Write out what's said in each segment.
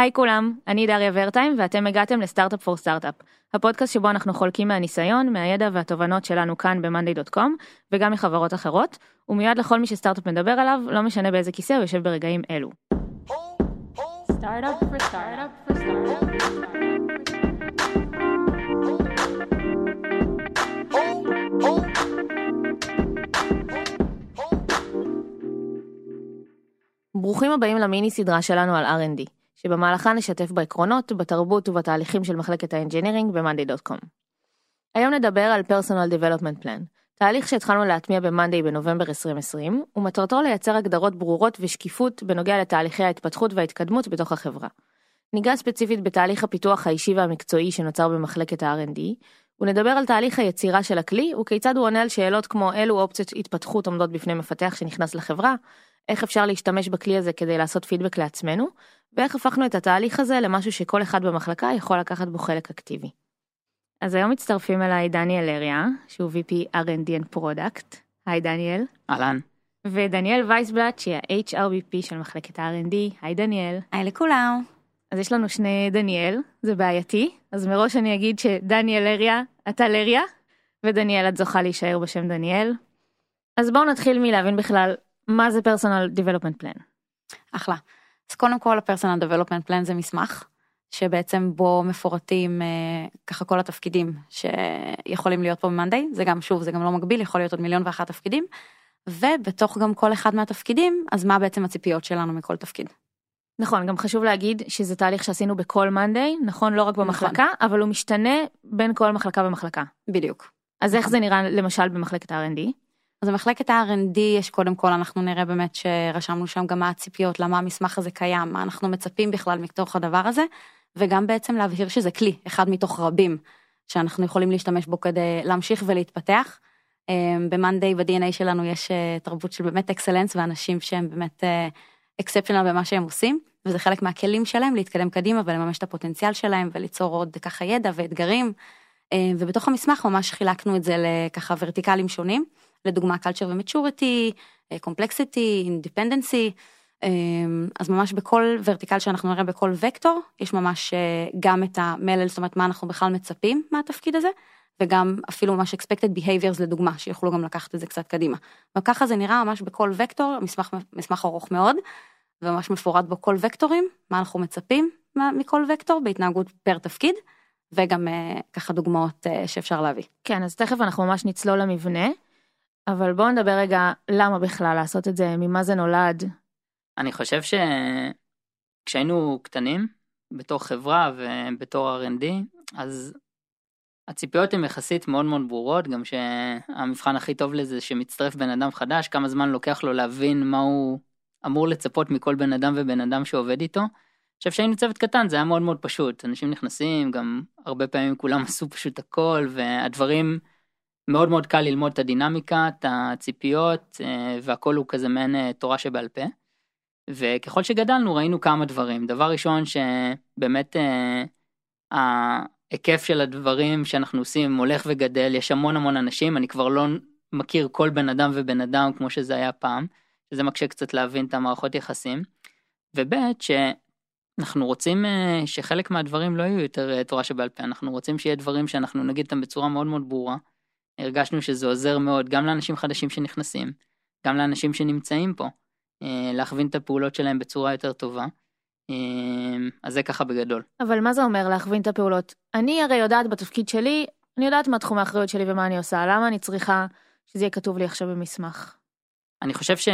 היי כולם, אני דריה ורטיים ואתם הגעתם לסטארט-אפ פור סטארט-אפ, הפודקאסט שבו אנחנו חולקים מהניסיון, מהידע והתובנות שלנו כאן ב-monday.com וגם מחברות אחרות, ומיועד לכל מי שסטארט-אפ מדבר עליו, לא משנה באיזה כיסא הוא יושב ברגעים אלו. Startup for startup for startup. ברוכים הבאים למיני סדרה שלנו על R&D, שבמהלכה נשתף בעקרונות, בתרבות ובתהליכים של מחלקת האנג'ינירינג ב-monday.com. היום נדבר על Personal Development Plan, תהליך שהתחלנו להטמיע ב-Monday בנובמבר 2020, ומטרתו לייצר הגדרות ברורות ושקיפות בנוגע לתהליכי ההתפתחות וההתקדמות בתוך החברה. ניגע ספציפית בתהליך הפיתוח האישי והמקצועי שנוצר במחלקת ה-R&D, ונדבר על תהליך היצירה של הכלי וכיצד הוא עונה על שאלות כמו אילו אופציות התפתחות עומדות בפני מפתח שנכנס לחברה, איך אפשר להשתמש בכלי הזה כדי לעשות פידבק לעצמנו, ואיך הפכנו את התהליך הזה למשהו שכל אחד במחלקה יכול לקחת בו חלק אקטיבי. אז היום מצטרפים אליי דניאל אריה, שהוא VP R&D and Product. היי דניאל. אהלן. ודניאל וייסבלט, שהיא ה-HRBP של מחלקת ה-R&D. היי דניאל. היי לכולם. אז יש לנו שני דניאל, זה בעייתי, אז מראש אני אגיד שדניאל אריה, אתה לריה, ודניאל את זוכה להישאר בשם דניאל. אז בואו נתחיל מלהבין בכלל מה זה פרסונל development plan. אחלה. אז קודם כל ה-personal development plan זה מסמך, שבעצם בו מפורטים אה, ככה כל התפקידים שיכולים להיות פה במאנדיי, זה גם שוב זה גם לא מגביל, יכול להיות עוד מיליון ואחת תפקידים, ובתוך גם כל אחד מהתפקידים, אז מה בעצם הציפיות שלנו מכל תפקיד. נכון, גם חשוב להגיד שזה תהליך שעשינו בכל מאנדיי, נכון לא רק במחלקה, אבל הוא משתנה בין כל מחלקה ומחלקה. בדיוק. אז איך זה נראה למשל במחלקת ה-R&D? אז במחלקת ה-R&D יש קודם כל אנחנו נראה באמת שרשמנו שם גם מה הציפיות, למה המסמך הזה קיים, מה אנחנו מצפים בכלל מתוך הדבר הזה, וגם בעצם להבהיר שזה כלי, אחד מתוך רבים, שאנחנו יכולים להשתמש בו כדי להמשיך ולהתפתח. ב-Monday ב-DNA שלנו יש אה, תרבות של באמת אקסלנס ואנשים שהם באמת אקספשיונל במה שהם עושים, וזה חלק מהכלים שלהם להתקדם קדימה ולממש את הפוטנציאל שלהם וליצור עוד ככה ידע ואתגרים. אה, ובתוך המסמך ממש חילקנו את זה לככה ורטיקלים שונים. לדוגמה culture ו-maturity, complexity, independency, אז ממש בכל ורטיקל שאנחנו נראה בכל וקטור, יש ממש גם את המלל, זאת אומרת מה אנחנו בכלל מצפים מהתפקיד הזה, וגם אפילו ממש expected behaviors לדוגמה, שיוכלו גם לקחת את זה קצת קדימה. וככה זה נראה ממש בכל וקטור, מסמך, מסמך ארוך מאוד, וממש מפורט בו כל וקטורים, מה אנחנו מצפים מכל וקטור בהתנהגות פר תפקיד. וגם ככה דוגמאות שאפשר להביא. כן, אז תכף אנחנו ממש נצלול למבנה. אבל בואו נדבר רגע למה בכלל לעשות את זה, ממה זה נולד. אני חושב שכשהיינו קטנים, בתור חברה ובתור R&D, אז הציפיות הן יחסית מאוד מאוד ברורות, גם שהמבחן הכי טוב לזה שמצטרף בן אדם חדש, כמה זמן לוקח לו להבין מה הוא אמור לצפות מכל בן אדם ובן אדם שעובד איתו. חושב שהיינו צוות קטן זה היה מאוד מאוד פשוט, אנשים נכנסים, גם הרבה פעמים כולם עשו פשוט הכל, והדברים מאוד מאוד קל ללמוד את הדינמיקה, את הציפיות, אה, והכל הוא כזה מעין אה, תורה שבעל פה. וככל שגדלנו ראינו כמה דברים. דבר ראשון שבאמת אה, ההיקף של הדברים שאנחנו עושים הולך וגדל, יש המון המון אנשים, אני כבר לא מכיר כל בן אדם ובן אדם כמו שזה היה פעם, שזה מקשה קצת להבין את המערכות יחסים. וב' שאנחנו רוצים שחלק מהדברים לא יהיו יותר תורה שבעל פה, אנחנו רוצים שיהיה דברים שאנחנו נגיד אותם בצורה מאוד מאוד ברורה. הרגשנו שזה עוזר מאוד גם לאנשים חדשים שנכנסים, גם לאנשים שנמצאים פה, אה, להכווין את הפעולות שלהם בצורה יותר טובה. אה, אז זה ככה בגדול. אבל מה זה אומר להכווין את הפעולות? אני הרי יודעת בתפקיד שלי, אני יודעת מה תחום האחריות שלי ומה אני עושה, למה אני צריכה שזה יהיה כתוב לי עכשיו במסמך? אני חושב ש...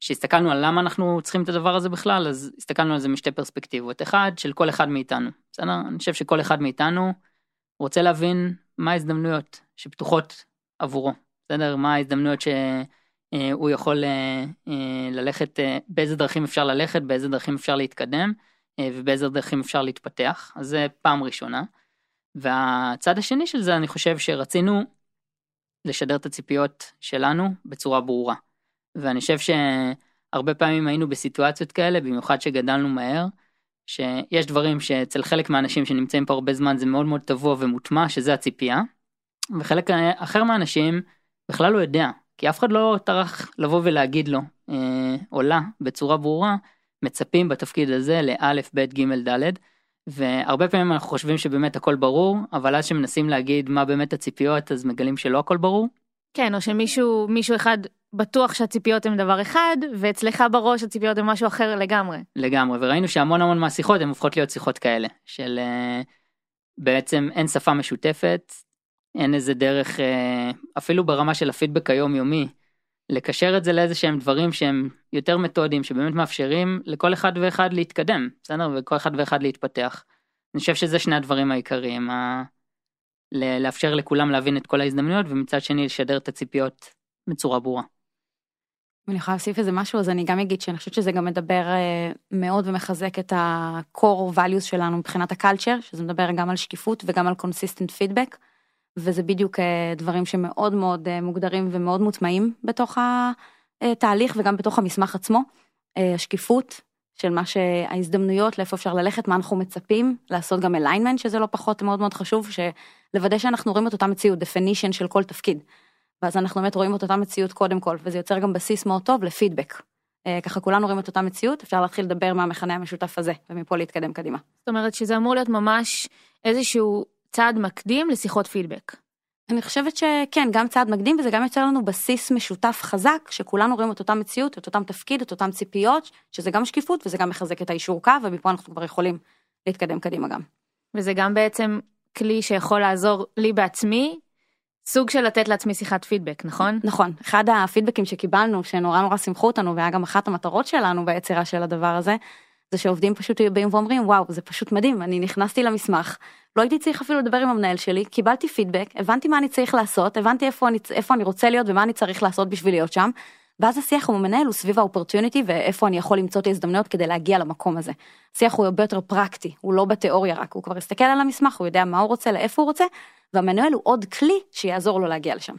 שהסתכלנו על למה אנחנו צריכים את הדבר הזה בכלל, אז הסתכלנו על זה משתי פרספקטיבות. אחד, של כל אחד מאיתנו. בסדר? אני חושב שכל אחד מאיתנו רוצה להבין מה ההזדמנויות שפתוחות עבורו, בסדר? מה ההזדמנויות שהוא יכול אה, אה, ללכת, אה, באיזה דרכים אפשר ללכת, באיזה דרכים אפשר להתקדם ובאיזה דרכים אפשר להתפתח, אז זה פעם ראשונה. והצד השני של זה אני חושב שרצינו לשדר את הציפיות שלנו בצורה ברורה. ואני חושב שהרבה פעמים היינו בסיטואציות כאלה, במיוחד שגדלנו מהר, שיש דברים שאצל חלק מהאנשים שנמצאים פה הרבה זמן זה מאוד מאוד טבוע ומוטמע, שזה הציפייה, וחלק אחר מהאנשים בכלל לא יודע, כי אף אחד לא טרח לבוא ולהגיד לו, אה, או לה, בצורה ברורה, מצפים בתפקיד הזה לאלף, בית, גימל, דלת. והרבה פעמים אנחנו חושבים שבאמת הכל ברור, אבל אז שמנסים להגיד מה באמת הציפיות, אז מגלים שלא הכל ברור. כן, או שמישהו מישהו אחד בטוח שהציפיות הן דבר אחד, ואצלך בראש הציפיות הן משהו אחר לגמרי. לגמרי, וראינו שהמון המון מהשיחות הן הופכות להיות שיחות כאלה, של אה, בעצם אין שפה משותפת, אין איזה דרך, אה, אפילו ברמה של הפידבק היומיומי, לקשר את זה לאיזה שהם דברים שהם יותר מתודיים, שבאמת מאפשרים לכל אחד ואחד להתקדם, בסדר? וכל אחד ואחד להתפתח. אני חושב שזה שני הדברים העיקריים, ה... לאפשר לכולם להבין את כל ההזדמנויות, ומצד שני לשדר את הציפיות בצורה ברורה. אני יכולה להוסיף איזה משהו אז אני גם אגיד שאני חושבת שזה גם מדבר אה, מאוד ומחזק את ה-core values שלנו מבחינת הקלצ'ר שזה מדבר גם על שקיפות וגם על consistent feedback. וזה בדיוק אה, דברים שמאוד מאוד אה, מוגדרים ומאוד מוטמעים בתוך התהליך וגם בתוך המסמך עצמו. אה, השקיפות של מה שההזדמנויות לאיפה אפשר ללכת מה אנחנו מצפים לעשות גם alignment שזה לא פחות מאוד מאוד חשוב שלוודא שאנחנו רואים את אותה מציאות definition של כל תפקיד. ואז אנחנו באמת רואים את אותה מציאות קודם כל וזה יוצר גם בסיס מאוד טוב לפידבק. ככה כולנו רואים את אותה מציאות אפשר להתחיל לדבר מהמכנה המשותף הזה ומפה להתקדם קדימה. זאת אומרת שזה אמור להיות ממש איזשהו צעד מקדים לשיחות פידבק. אני חושבת שכן, גם צעד מקדים וזה גם יוצר לנו בסיס משותף חזק, שכולנו רואים את אותה מציאות, את אותם תפקיד, את אותם ציפיות, שזה גם שקיפות וזה גם מחזק את האישור קו, ומפה אנחנו כבר יכולים להתקדם קדימה גם. וזה גם בעצם כלי שיכול לעזור לי בעצמי, סוג של לתת לעצמי שיחת פידבק, נכון? נכון, אחד הפידבקים שקיבלנו, שנורא נורא שימחו אותנו, והיה גם אחת המטרות שלנו ביצירה של הדבר הזה, זה שעובדים פשוט באים ואומרים וואו זה פשוט מדהים אני נכנסתי למסמך לא הייתי צריך אפילו לדבר עם המנהל שלי קיבלתי פידבק הבנתי מה אני צריך לעשות הבנתי איפה אני איפה אני רוצה להיות ומה אני צריך לעשות בשביל להיות שם. ואז השיח עם המנהל הוא סביב האופורטיוניטי ואיפה אני יכול למצוא את ההזדמנויות כדי להגיע למקום הזה. השיח הוא הרבה יותר פרקטי הוא לא בתיאוריה רק הוא כבר הסתכל על המסמך הוא יודע מה הוא רוצה לאיפה הוא רוצה והמנהל הוא עוד כלי שיעזור לו להגיע לשם.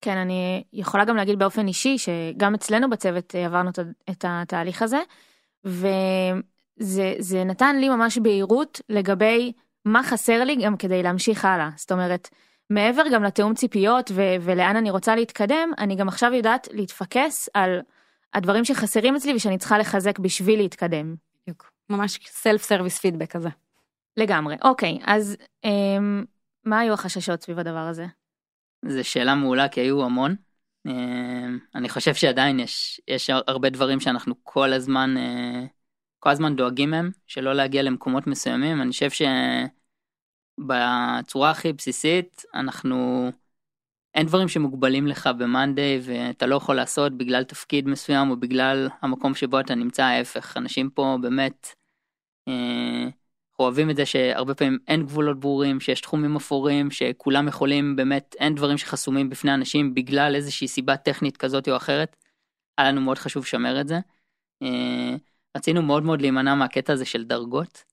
כן אני יכולה גם להגיד באופן אישי שגם אצלנו בצוות עברנו את התהליך הזה. וזה זה נתן לי ממש בהירות לגבי מה חסר לי גם כדי להמשיך הלאה. זאת אומרת, מעבר גם לתיאום ציפיות ו- ולאן אני רוצה להתקדם, אני גם עכשיו יודעת להתפקס על הדברים שחסרים אצלי ושאני צריכה לחזק בשביל להתקדם. בדיוק. ממש סלף סרוויס פידבק כזה. לגמרי. אוקיי, אז אמ, מה היו החששות סביב הדבר הזה? זו שאלה מעולה כי היו המון. אמ, אני חושב שעדיין יש, יש הרבה דברים שאנחנו כל הזמן, אה, כל הזמן דואגים מהם, שלא להגיע למקומות מסוימים. אני חושב שבצורה הכי בסיסית, אנחנו, אין דברים שמוגבלים לך במאנדיי ואתה לא יכול לעשות בגלל תפקיד מסוים או בגלל המקום שבו אתה נמצא, ההפך. אנשים פה באמת, אה, אוהבים את זה שהרבה פעמים אין גבולות ברורים, שיש תחומים אפורים, שכולם יכולים באמת, אין דברים שחסומים בפני אנשים בגלל איזושהי סיבה טכנית כזאת או אחרת. היה לנו מאוד חשוב לשמר את זה. אה, רצינו מאוד מאוד להימנע מהקטע הזה של דרגות,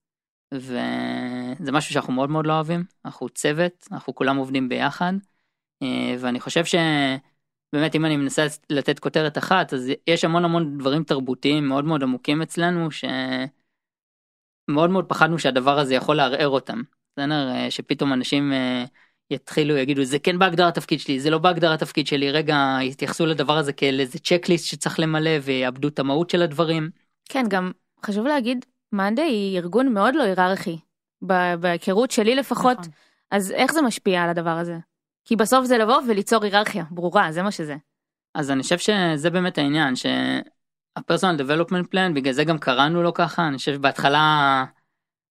וזה משהו שאנחנו מאוד מאוד לא אוהבים. אנחנו צוות, אנחנו כולם עובדים ביחד, אה, ואני חושב שבאמת אם אני מנסה לתת כותרת אחת, אז יש המון המון דברים תרבותיים מאוד מאוד עמוקים אצלנו, ש... מאוד פחדנו שהדבר הזה יכול לערער אותם. בסדר? אה, שפתאום אנשים אה, יתחילו יגידו זה כן בהגדרת תפקיד שלי זה לא בהגדרת תפקיד שלי רגע יתייחסו לדבר הזה כאל איזה צ'קליסט שצריך למלא ויאבדו את המהות של הדברים. כן גם חשוב להגיד מאנדי היא ארגון מאוד לא היררכי. בהיכרות שלי לפחות נכון. אז איך זה משפיע על הדבר הזה. כי בסוף זה לבוא וליצור היררכיה ברורה זה מה שזה. אז אני חושב שזה באמת העניין ש... הפרסונל דבלופמנט פלן בגלל זה גם קראנו לו ככה אני חושב בהתחלה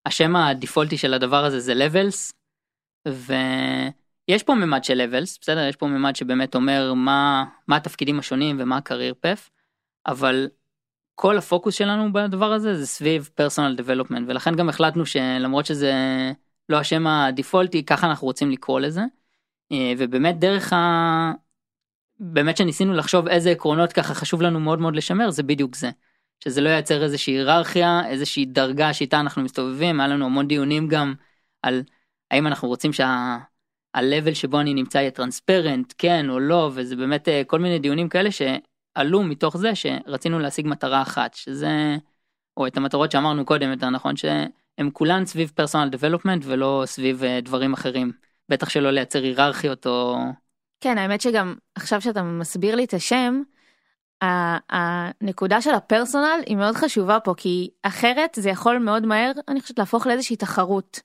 השם הדיפולטי של הדבר הזה זה לבלס ויש פה ממד של לבלס בסדר יש פה ממד שבאמת אומר מה מה התפקידים השונים ומה הקרייר פף אבל כל הפוקוס שלנו בדבר הזה זה סביב פרסונל דבלופמנט ולכן גם החלטנו שלמרות שזה לא השם הדיפולטי ככה אנחנו רוצים לקרוא לזה אה, ובאמת דרך באמת שניסינו לחשוב איזה עקרונות ככה חשוב לנו מאוד מאוד לשמר זה בדיוק זה. שזה לא ייצר איזושהי היררכיה איזושהי דרגה שאיתה אנחנו מסתובבים היה לנו המון דיונים גם על האם אנחנו רוצים שה-level שבו אני נמצא יהיה טרנספרנט כן או לא וזה באמת אה, כל מיני דיונים כאלה שעלו מתוך זה שרצינו להשיג מטרה אחת שזה או את המטרות שאמרנו קודם יותר נכון שהם כולן סביב פרסונל דבלופמנט ולא סביב אה, דברים אחרים בטח שלא לייצר היררכיות או כן, האמת שגם עכשיו שאתה מסביר לי את השם, הנקודה של הפרסונל היא מאוד חשובה פה כי אחרת זה יכול מאוד מהר אני חושבת להפוך לאיזושהי תחרות.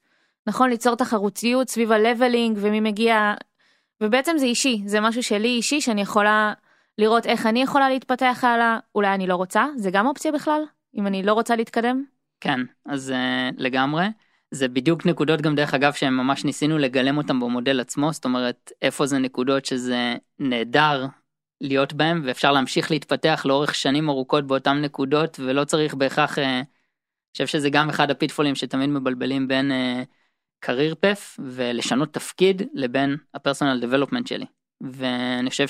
נכון ליצור תחרותיות סביב הלבלינג ומי מגיע ובעצם זה אישי זה משהו שלי אישי שאני יכולה לראות איך אני יכולה להתפתח הלאה אולי אני לא רוצה זה גם אופציה בכלל אם אני לא רוצה להתקדם. כן, אז uh, לגמרי. זה בדיוק נקודות גם דרך אגב שהם ממש ניסינו לגלם אותם במודל עצמו, זאת אומרת איפה זה נקודות שזה נהדר להיות בהם ואפשר להמשיך להתפתח לאורך שנים ארוכות באותן נקודות ולא צריך בהכרח, אה, אני חושב שזה גם אחד הפיטפולים שתמיד מבלבלים בין קרייר פף ולשנות תפקיד לבין הפרסונל דבלופמנט שלי. ואני חושב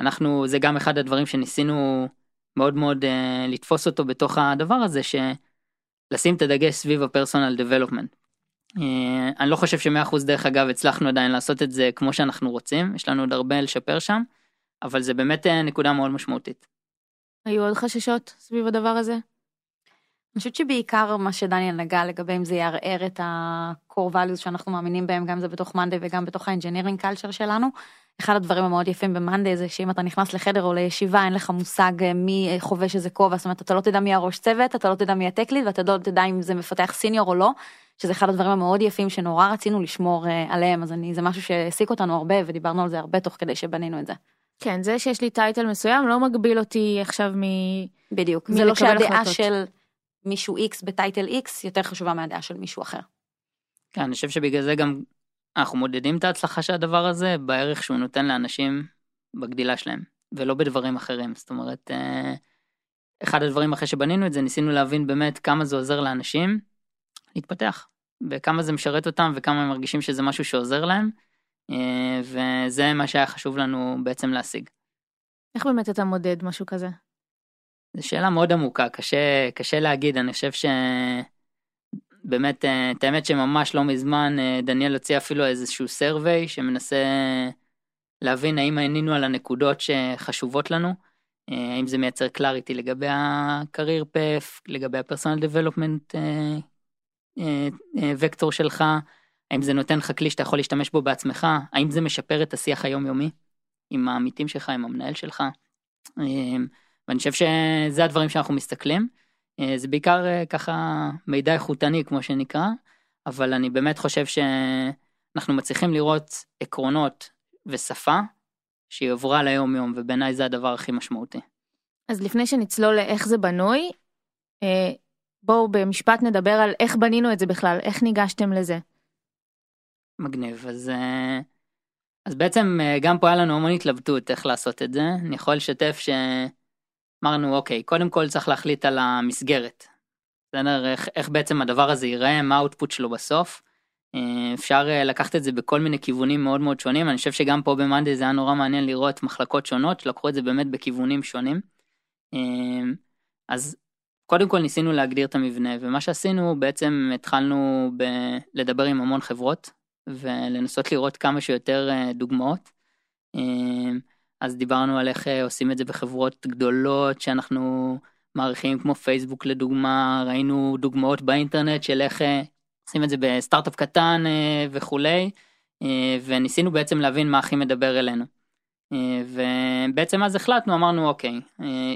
שאנחנו, זה גם אחד הדברים שניסינו מאוד מאוד uh, לתפוס אותו בתוך הדבר הזה שלשים את הדגש סביב הפרסונל דבלופמנט. Uh, אני לא חושב שמאה אחוז דרך אגב הצלחנו עדיין לעשות את זה כמו שאנחנו רוצים יש לנו עוד הרבה לשפר שם אבל זה באמת uh, נקודה מאוד משמעותית. היו עוד חששות סביב הדבר הזה? אני חושבת שבעיקר מה שדניאל נגע לגבי אם זה יערער את ה-core values שאנחנו מאמינים בהם, גם זה בתוך מאנדי וגם בתוך ה-engineering culture שלנו. אחד הדברים המאוד יפים במאנדי זה שאם אתה נכנס לחדר או לישיבה אין לך מושג אה, מי חובש איזה כובע, זאת אומרת אתה לא תדע מי הראש צוות, אתה לא תדע מי הטקליד ואתה לא תדע אם זה מפתח סיניור או לא, שזה אחד הדברים המאוד יפים שנורא רצינו לשמור אה, עליהם, אז אני, זה משהו שהעסיק אותנו הרבה ודיברנו על זה הרבה תוך כדי שבנינו את זה. כן זה שיש לי טייטל מסוים לא מגביל אותי עכשיו מ... בדיוק, מי זה לא שהדעה. של מישהו X בטייטל X יותר חשובה מהדעה של מישהו אחר. כן, אני חושב שבגלל זה גם אנחנו מודדים את ההצלחה של הדבר הזה בערך שהוא נותן לאנשים בגדילה שלהם ולא בדברים אחרים זאת אומרת אה, אחד הדברים אחרי שבנינו את זה ניסינו להבין באמת כמה זה עוזר לאנשים להתפתח וכמה זה משרת אותם וכמה הם מרגישים שזה משהו שעוזר להם אה, וזה מה שהיה חשוב לנו בעצם להשיג. איך באמת אתה מודד משהו כזה? זו שאלה מאוד עמוקה קשה קשה להגיד אני חושב שבאמת אה, את האמת שממש לא מזמן אה, דניאל הוציא אפילו איזשהו survey שמנסה להבין האם ענינו על הנקודות שחשובות לנו אה, האם זה מייצר קלאריטי לגבי ה-career path לגבי ה-personal development אה, אה, אה, וקטור שלך האם זה נותן לך כלי שאתה יכול להשתמש בו בעצמך האם זה משפר את השיח היומיומי עם העמיתים שלך עם המנהל שלך. ואני חושב שזה הדברים שאנחנו מסתכלים. אה, זה בעיקר אה, ככה מידע איכותני כמו שנקרא, אבל אני באמת חושב שאנחנו מצליחים לראות עקרונות ושפה שהיא עברה ליום יום ובעיניי זה הדבר הכי משמעותי. אז לפני שנצלול לאיך זה בנוי, אה, בואו במשפט נדבר על איך בנינו את זה בכלל, איך ניגשתם לזה. מגניב אז אז בעצם גם פה היה לנו המון התלבטות איך לעשות את זה אני יכול לשתף שאמרנו אוקיי קודם כל צריך להחליט על המסגרת. בסדר איך, איך בעצם הדבר הזה ייראה מה האוטפוט שלו בסוף. אה, אפשר אה, לקחת את זה בכל מיני כיוונים מאוד מאוד שונים אני חושב שגם פה במאנדי זה היה נורא מעניין לראות מחלקות שונות שלקחו את זה באמת בכיוונים שונים. אה, אז קודם כל ניסינו להגדיר את המבנה ומה שעשינו בעצם התחלנו ב- לדבר עם המון חברות ולנסות לראות כמה שיותר דוגמאות. אז דיברנו על איך אה, עושים את זה בחברות גדולות שאנחנו מעריכים כמו פייסבוק לדוגמה ראינו דוגמאות באינטרנט של איך אה, עושים את זה בסטארט-אפ קטן אה, וכולי וניסינו בעצם להבין מה הכי מדבר אלינו. ובעצם אז החלטנו אמרנו אוקיי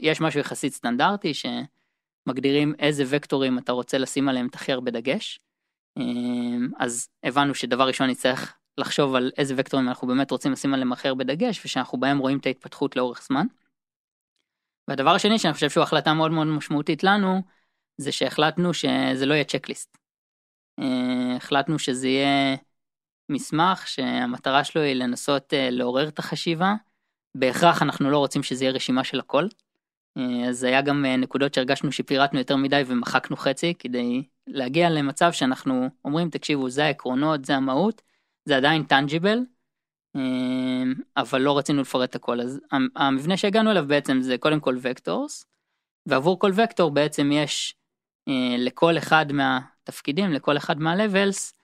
יש משהו יחסית סטנדרטי שמגדירים איזה וקטורים אתה רוצה לשים עליהם את הכי הרבה דגש. אז הבנו שדבר ראשון נצטרך לחשוב על איזה וקטורים אנחנו באמת רוצים לשים עליהם הכי הרבה דגש ושאנחנו בהם רואים את ההתפתחות לאורך זמן. והדבר השני שאני חושב שהוא החלטה מאוד מאוד משמעותית לנו זה שהחלטנו שזה לא יהיה צ'קליסט. אה, החלטנו שזה יהיה מסמך שהמטרה שלו היא לנסות אה, לעורר את החשיבה. בהכרח אנחנו לא רוצים שזה יהיה רשימה של הכל. אה, אז היה גם נקודות שהרגשנו שפירטנו יותר מדי ומחקנו חצי כדי להגיע למצב שאנחנו אומרים תקשיבו זה העקרונות זה המהות זה עדיין tangible אבל לא רצינו לפרט הכל אז המ- המבנה שהגענו אליו בעצם זה קודם כל vectors ועבור כל וקטור בעצם יש אה, לכל אחד מהתפקידים לכל אחד מה levels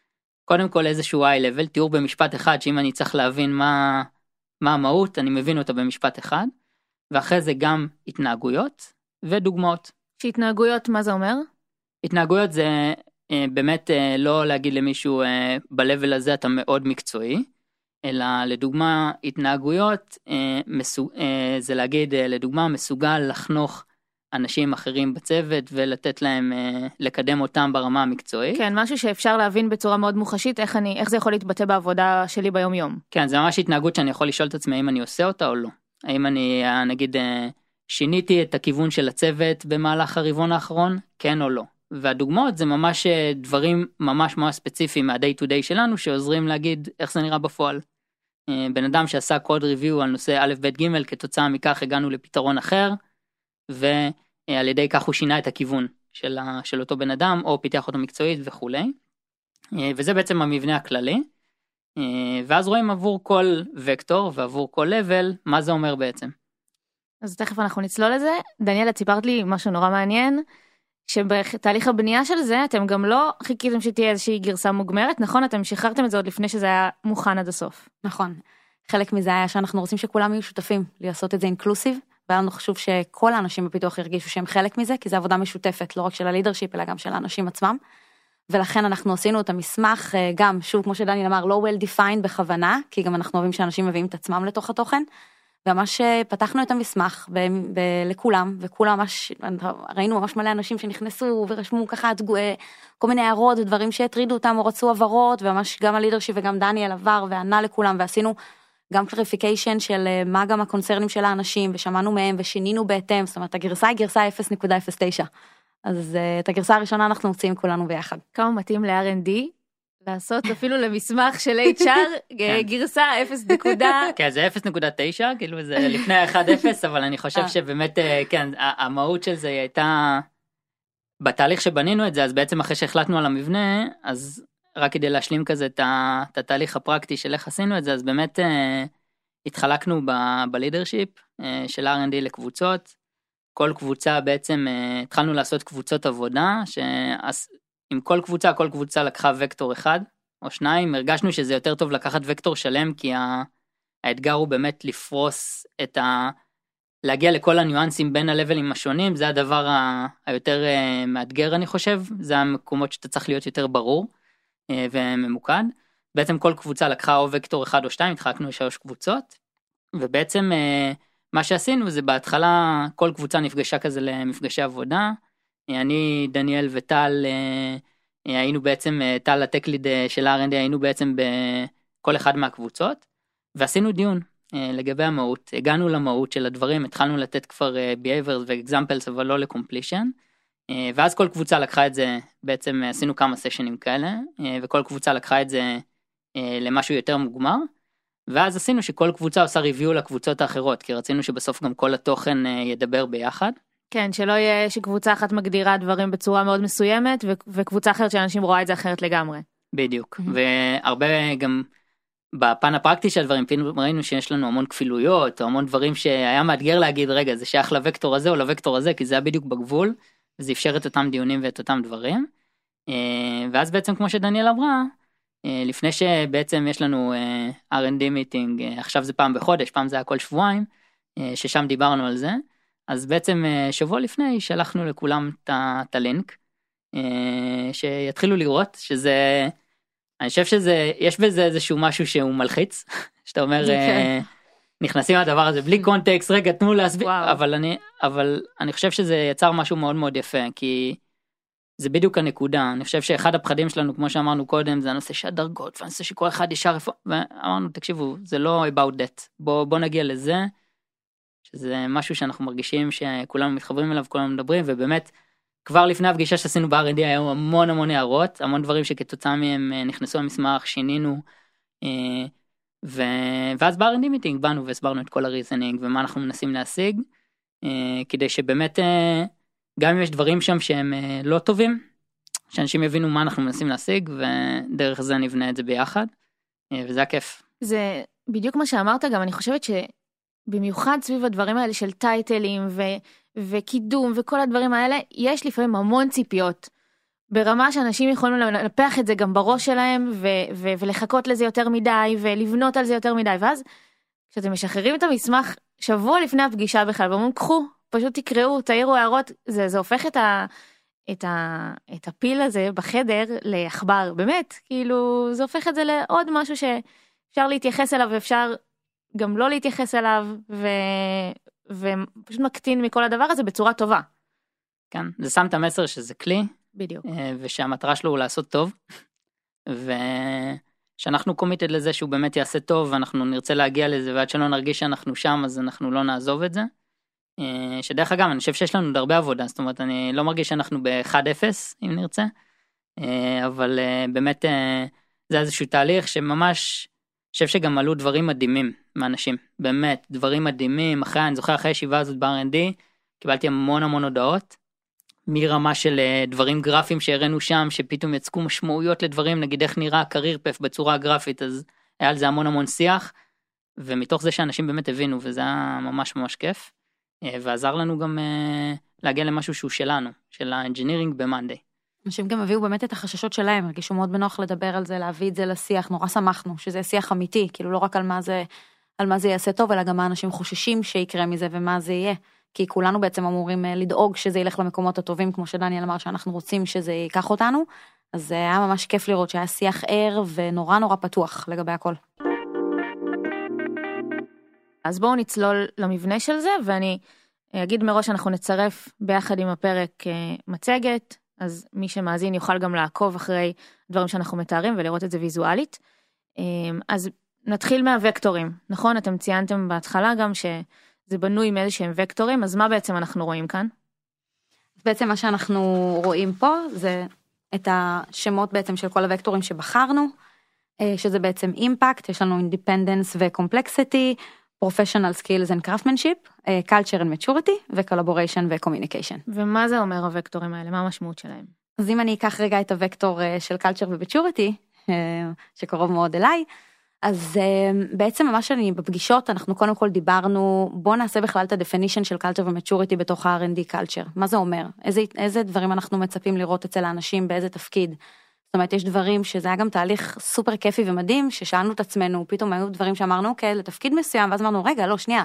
קודם כל איזשהו high level תיאור במשפט אחד שאם אני צריך להבין מה מה המהות אני מבין אותה במשפט אחד ואחרי זה גם התנהגויות ודוגמאות. שהתנהגויות מה זה אומר? התנהגויות זה באמת אה, לא להגיד למישהו אה, ב-level הזה אתה מאוד מקצועי, אלא לדוגמה התנהגויות, אה, אה, זה להגיד אה, לדוגמה מסוגל לחנוך אנשים אחרים בצוות ולתת להם, אה, לקדם אותם ברמה המקצועית. כן, משהו שאפשר להבין בצורה מאוד מוחשית איך אני, איך זה יכול להתבטא בעבודה שלי ביום יום. כן, זה ממש התנהגות שאני יכול לשאול את עצמי האם אני עושה אותה או לא. האם אני אה, נגיד אה, שיניתי את הכיוון של הצוות במהלך הרבעון האחרון, כן או לא. והדוגמאות זה ממש אה, דברים ממש ממש ספציפיים מה-day to day שלנו שעוזרים להגיד איך זה נראה בפועל. אה, בן אדם שעשה קוד ריוויו על נושא א' ב' ג' כתוצאה מכך הגענו לפתרון אחר ועל ידי כך הוא שינה את הכיוון של, ה, של אותו בן אדם או פיתח אותו מקצועית וכולי. אה, וזה בעצם המבנה הכללי. ואז רואים עבור כל וקטור ועבור כל level מה זה אומר בעצם. אז תכף אנחנו נצלול לזה. דניאל, את סיפרת לי משהו נורא מעניין, שבתהליך הבנייה של זה אתם גם לא חיכיתם שתהיה איזושהי גרסה מוגמרת, נכון? אתם שחררתם את זה עוד לפני שזה היה מוכן עד הסוף. נכון. חלק מזה היה שאנחנו רוצים שכולם יהיו שותפים, לעשות את זה אינקלוסיב, והיה לנו חשוב שכל האנשים בפיתוח ירגישו שהם חלק מזה, כי זו עבודה משותפת, לא רק של הלידרשיפ, אלא גם של האנשים עצמם. ולכן אנחנו עשינו את המסמך, אה, גם, שוב, כמו שדניאל אמר, לא well defined בכוונה, כי גם אנחנו אוהבים שאנשים מביאים את עצמם לתוך התוכן. וממש אה, פתחנו את המסמך ב- ב- לכולם, וכולם ממש, ראינו ממש מלא אנשים שנכנסו ורשמו ככה תגו- אה, כל מיני הערות ודברים שהטרידו אותם או רצו הבהרות, וממש גם ה leadership וגם דניאל עבר וענה לכולם, ועשינו גם clarification של אה, מה גם הקונצרנים של האנשים, ושמענו מהם ושינינו בהתאם, זאת אומרת הגרסה היא גרסה 0.09. אז את הגרסה הראשונה אנחנו מוציאים כולנו ביחד. כמה מתאים ל-R&D לעשות אפילו למסמך של HR כן. גרסה 0 נקודה. כן זה 0.9 כאילו זה לפני ה-1.0 אבל אני חושב אה. שבאמת אה, כן המהות של זה הייתה בתהליך שבנינו את זה אז בעצם אחרי שהחלטנו על המבנה אז רק כדי להשלים כזה את, התהליך הפרקטי של איך עשינו את זה אז באמת אה, התחלקנו בלידרשיפ של R&D לקבוצות כל קבוצה בעצם התחלנו לעשות קבוצות עבודה שעם כל קבוצה כל קבוצה לקחה וקטור אחד או שניים הרגשנו שזה יותר טוב לקחת וקטור שלם כי האתגר הוא באמת לפרוס את ה... להגיע לכל הניואנסים בין הלבלים השונים זה הדבר ה... היותר אה, מאתגר אני חושב זה המקומות שאתה צריך להיות יותר ברור אה, וממוקד. בעצם כל קבוצה לקחה או וקטור אחד או שתיים התחלקנו לשלוש קבוצות ובעצם אה, מה שעשינו זה בהתחלה כל קבוצה נפגשה כזה למפגשי עבודה. אני דניאל וטל אה, אה, היינו בעצם אה, טל הטקליד של R&D היינו בעצם בכל אחד מהקבוצות ועשינו דיון לגבי המהות הגענו למהות של הדברים התחלנו לתת כבר behaviors ו-examples אבל לא. אה, ואז כל קבוצה לקחה את זה בעצם עשינו כמה סשנים כאלה וכל קבוצה לקחה את זה למשהו יותר מוגמר. ואז עשינו שכל קבוצה עושה ריוויו לקבוצות האחרות כי רצינו שבסוף גם כל התוכן ידבר ביחד. כן, שלא יהיה שקבוצה אחת מגדירה דברים בצורה מאוד מסוימת ו- וקבוצה אחרת שאנשים רואה את זה אחרת לגמרי. בדיוק Mhm. והרבה גם בפן הפרקטי של הדברים פתאום ראינו שיש לנו המון כפילויות או המון דברים שהיה מאתגר להגיד רגע זה שייך לוקטור הזה או לוקטור הזה כי זה היה בדיוק בגבול וזה אפשר את אותם דיונים ואת אותם דברים. אה, ואז בעצם כמו שדניאל אמרה אה, לפני שבעצם יש לנו אה, R&D מיטינג עכשיו זה פעם בחודש פעם זה היה כל שבועיים ששם דיברנו על זה אז בעצם אה, שבוע לפני שלחנו לכולם את הלינק אה, שיתחילו לראות שזה אני חושב שזה יש בזה איזשהו משהו שהוא מלחיץ שאתה אומר כן. אה, נכנסים לדבר הזה בלי קונטקסט רגע תנו להסביר. אבל אני אבל אני חושב שזה יצר משהו מאוד מאוד יפה כי זה בדיוק הנקודה אני חושב שאחד הפחדים שלנו כמו שאמרנו קודם זה הנושא של הדרגות והנושא שכל אחד ישר ואמרנו תקשיבו זה לא about that בוא בוא נגיע לזה. שזה משהו שאנחנו מרגישים שכולנו מתחברים אליו כולנו מדברים ובאמת כבר לפני הפגישה שעשינו ב-R&D היו המון המון הערות המון דברים שכתוצאה מהם אה, נכנסו למסמך שינינו. אה, ו... ואז ב-R&D מיטינג באנו והסברנו את כל הריזנינג ומה אנחנו מנסים להשיג אה, כדי שבאמת גם אם יש דברים שם שהם לא טובים שאנשים יבינו מה אנחנו מנסים להשיג ודרך זה נבנה את זה ביחד וזה הכיף. זה בדיוק מה שאמרת גם אני חושבת שבמיוחד סביב הדברים האלה של טייטלים ו- וקידום וכל הדברים האלה יש לפעמים המון ציפיות. ברמה שאנשים יכולים לנפח את זה גם בראש שלהם ו- ו- ולחכות לזה יותר מדי ולבנות על זה יותר מדי ואז כשאתם משחררים את המסמך שבוע לפני הפגישה בכלל ואומרים קחו פשוט תקראו תעירו הערות זה זה הופך את ה... את, ה, את הפיל הזה בחדר לעכבר באמת כאילו זה הופך את זה לעוד משהו ש, אפשר להתייחס אליו ואפשר גם לא להתייחס אליו, ו... ופשוט מקטין מכל הדבר הזה בצורה טובה. כן, זה שם את המסר שזה כלי, בדיוק. אה, ושהמטרה שלו הוא לעשות טוב, ושאנחנו קומיטד לזה שהוא באמת יעשה טוב, ואנחנו נרצה להגיע לזה, ועד שלא נרגיש שאנחנו שם, אז אנחנו לא נעזוב את זה. אה, שדרך אגב, אני חושב שיש לנו עוד הרבה עבודה, זאת אומרת, אני לא מרגיש שאנחנו ב-1-0, אם נרצה, אה, אבל באמת זה איזשהו תהליך שממש, חושב שגם עלו דברים מדהימים מאנשים, באמת, דברים מדהימים, אחרי, אני זוכר אחרי הישיבה הזאת ב-R&D, קיבלתי המון המון הודעות, מרמה של אה, דברים גרפיים שהראינו שם, שפתאום יצקו משמעויות לדברים, נגיד איך נראה הקרייר פף בצורה הגרפית, אז היה על זה המון המון שיח, ומתוך זה שאנשים באמת הבינו, וזה היה ממש ממש כיף, אה, ועזר לנו גם אה, להגיע למשהו שהוא שלנו, של ה engineering ב-Monday. אנשים גם הביאו באמת את החששות שלהם, הרגישו מאוד בנוח לדבר על זה, להביא את זה לשיח, נורא שמחנו, שזה שיח אמיתי, כאילו לא רק על מה זה, על מה זה יעשה טוב, אלא גם מה אנשים חוששים שיקרה מזה ומה זה יהיה. כי כולנו בעצם אמורים אה, לדאוג שזה ילך למקומות הטובים, כמו שדניאל אמר, שאנחנו רוצים שזה ייקח אותנו. אז זה היה ממש כיף לראות שהיה שיח ער ונורא נורא פתוח לגבי הכל. אז בואו נצלול למבנה של זה, ואני אגיד מראש שאנחנו נצרף ביחד עם הפרק אה, מצגת, אז מי שמאזין יוכל גם לעקוב אחרי דברים שאנחנו מתארים ולראות את זה ויזואלית. אה, אז נתחיל מהוקטורים, נכון? אתם ציינתם בהתחלה גם שזה בנוי מאיזה שהם וקטורים, אז מה בעצם אנחנו רואים כאן? בעצם מה שאנחנו רואים פה זה את השמות בעצם של כל הוקטורים שבחרנו, אה, שזה בעצם impact, יש לנו independence ו complexity, professional skills and craftsmanship, אה, culture and maturity ו-collaboration ו-communication. ומה זה אומר הוקטורים האלה? מה המשמעות שלהם? אז אם אני אקח רגע את הוקטור אה, של culture ו-maturity, אה, שקרוב מאוד אליי, אז אה, בעצם מה שאני בפגישות אנחנו קודם כל דיברנו בוא נעשה בכלל את ה-definition של culture ו-maturity בתוך ה-R&D culture מה זה אומר איזה איזה דברים אנחנו מצפים לראות אצל האנשים באיזה תפקיד. אומרת יש דברים שזה היה גם תהליך סופר כיפי ומדהים ששאלנו את עצמנו פתאום היו דברים שאמרנו אוקיי לתפקיד מסוים ואז אמרנו רגע לא שנייה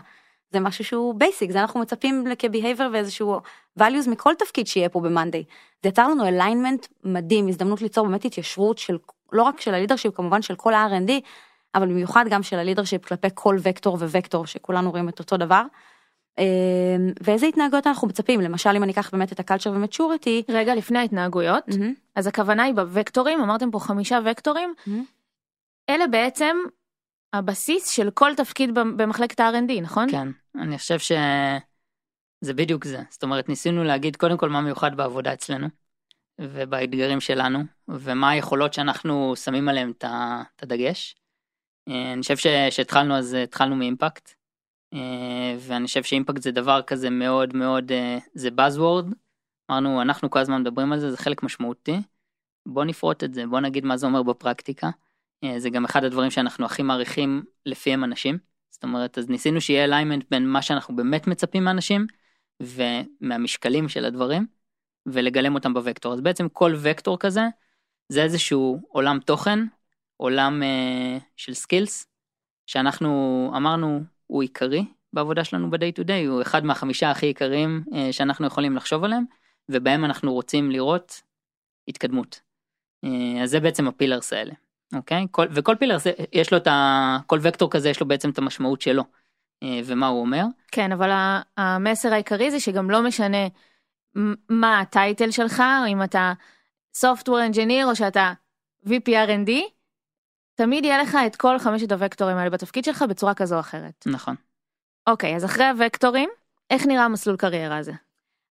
זה משהו שהוא basic זה אנחנו מצפים כ-behavior ואיזשהו values מכל תפקיד שיהיה פה ב-Monday. זה יצר לנו alignment מדהים הזדמנות ליצור באמת התיישרות של לא רק של ה leadership כמובן של כל ה-R&D אבל במיוחד גם של ה leadership כלפי כל וקטור ווקטור שכולנו רואים את אותו דבר. אה, ואיזה התנהגויות אנחנו מצפים למשל אם אני אקח באמת את ה culture ו maturity. רגע לפני ההתנהגויות, אז הכוונה היא בוקטורים, אמרתם פה חמישה וקטורים, אלה בעצם הבסיס של כל תפקיד במחלקת ה-R&D, נכון? כן, אני חושב שזה בדיוק זה. זאת אומרת, ניסינו להגיד קודם כל מה מיוחד בעבודה אצלנו, ובאתגרים שלנו, ומה היכולות שאנחנו שמים עליהם את הדגש. אה, אני חושב שהתחלנו אז התחלנו מאימפקט, ואני חושב שאימפקט זה דבר כזה מאוד מאוד, אה, זה Buzzword. אמרנו, אנחנו כל הזמן מדברים על זה, זה חלק משמעותי. בוא נפרוט את זה, בוא נגיד מה זה אומר בפרקטיקה. אה, זה גם אחד הדברים שאנחנו הכי מעריכים לפיהם אנשים. זאת אומרת, אז ניסינו שיהיה alignment בין מה שאנחנו באמת מצפים מאנשים, ומהמשקלים של הדברים, ולגלם אותם בוקטור. אז בעצם כל וקטור כזה, זה איזשהו עולם תוכן, עולם אה, של skills, שאנחנו אמרנו הוא עיקרי בעבודה שלנו ב-day to day, הוא אחד מהחמישה הכי עיקריים אה, שאנחנו יכולים לחשוב עליהם, ובהם אנחנו רוצים לראות התקדמות. אה, אז זה בעצם הפילרס האלה, אוקיי? כל, וכל פילרס יש לו את ה... כל וקטור כזה יש לו בעצם את המשמעות שלו, אה, ומה הוא אומר. כן, אבל המסר העיקרי זה שגם לא משנה מה הטייטל שלך, אם אתה Software Engineer או שאתה VP R&D, תמיד יהיה לך את כל חמשת הוקטורים האלה בתפקיד שלך בצורה כזו או אחרת. נכון. אוקיי, אז אחרי הוקטורים, איך נראה המסלול קריירה הזה?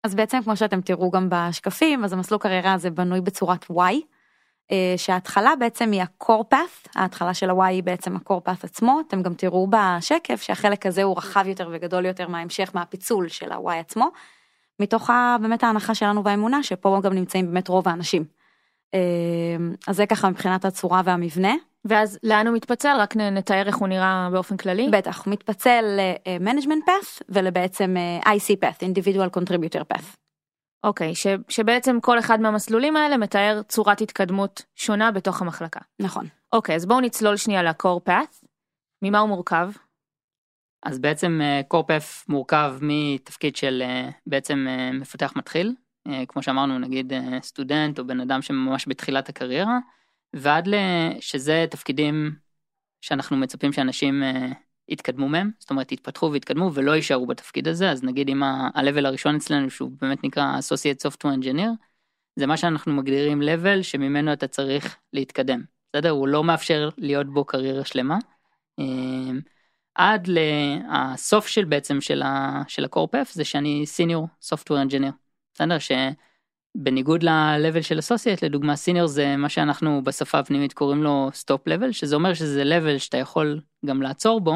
אז בעצם כמו שאתם תראו גם בשקפים אז המסלול קריירה הזה בנוי בצורת Y. אה, שההתחלה בעצם היא ה-core path, ההתחלה של ה-Y היא בעצם ה-core path עצמו, אתם גם תראו בשקף שהחלק הזה הוא רחב יותר וגדול יותר מההמשך מהפיצול של ה-Y עצמו, מתוך ה, באמת ההנחה שלנו והאמונה שפה גם נמצאים באמת רוב האנשים. אה, אז זה ככה מבחינת הצורה והמבנה. ואז לאן הוא מתפצל? רק נתאר איך הוא נראה באופן כללי. בטח, הוא מתפצל ל-management path ולבעצם אה, IC path, individual contributor path. אוקיי, ש, שבעצם כל אחד מהמסלולים האלה מתאר צורת התקדמות שונה בתוך המחלקה. נכון. אוקיי, אז בואו נצלול שנייה ל-core path. ממה הוא מורכב? אז בעצם קורפף מורכב מתפקיד של אה, בעצם אה, מפתח מתחיל, אה, כמו שאמרנו נגיד אה, סטודנט או בן אדם שממש בתחילת הקריירה, ועד. שזה תפקידים שאנחנו מצפים שאנשים אה, יתקדמו מהם, זאת אומרת יתפתחו ויתקדמו ולא יישארו בתפקיד הזה, אז נגיד אם ה-level הראשון אצלנו שהוא באמת נקרא Associate Software Engineer, זה מה שאנחנו מגדירים level שממנו אתה צריך להתקדם, בסדר? הוא לא מאפשר להיות בו קריירה שלמה. אה, עד לסוף של בעצם של, ה, של הקורפף זה שאני סיניור סופטוור אנג'יניר. בסדר? שבניגוד ל-level של associate לדוגמה senior זה מה שאנחנו בשפה הפנימית קוראים לו stop level שזה אומר שזה level שאתה יכול גם לעצור בו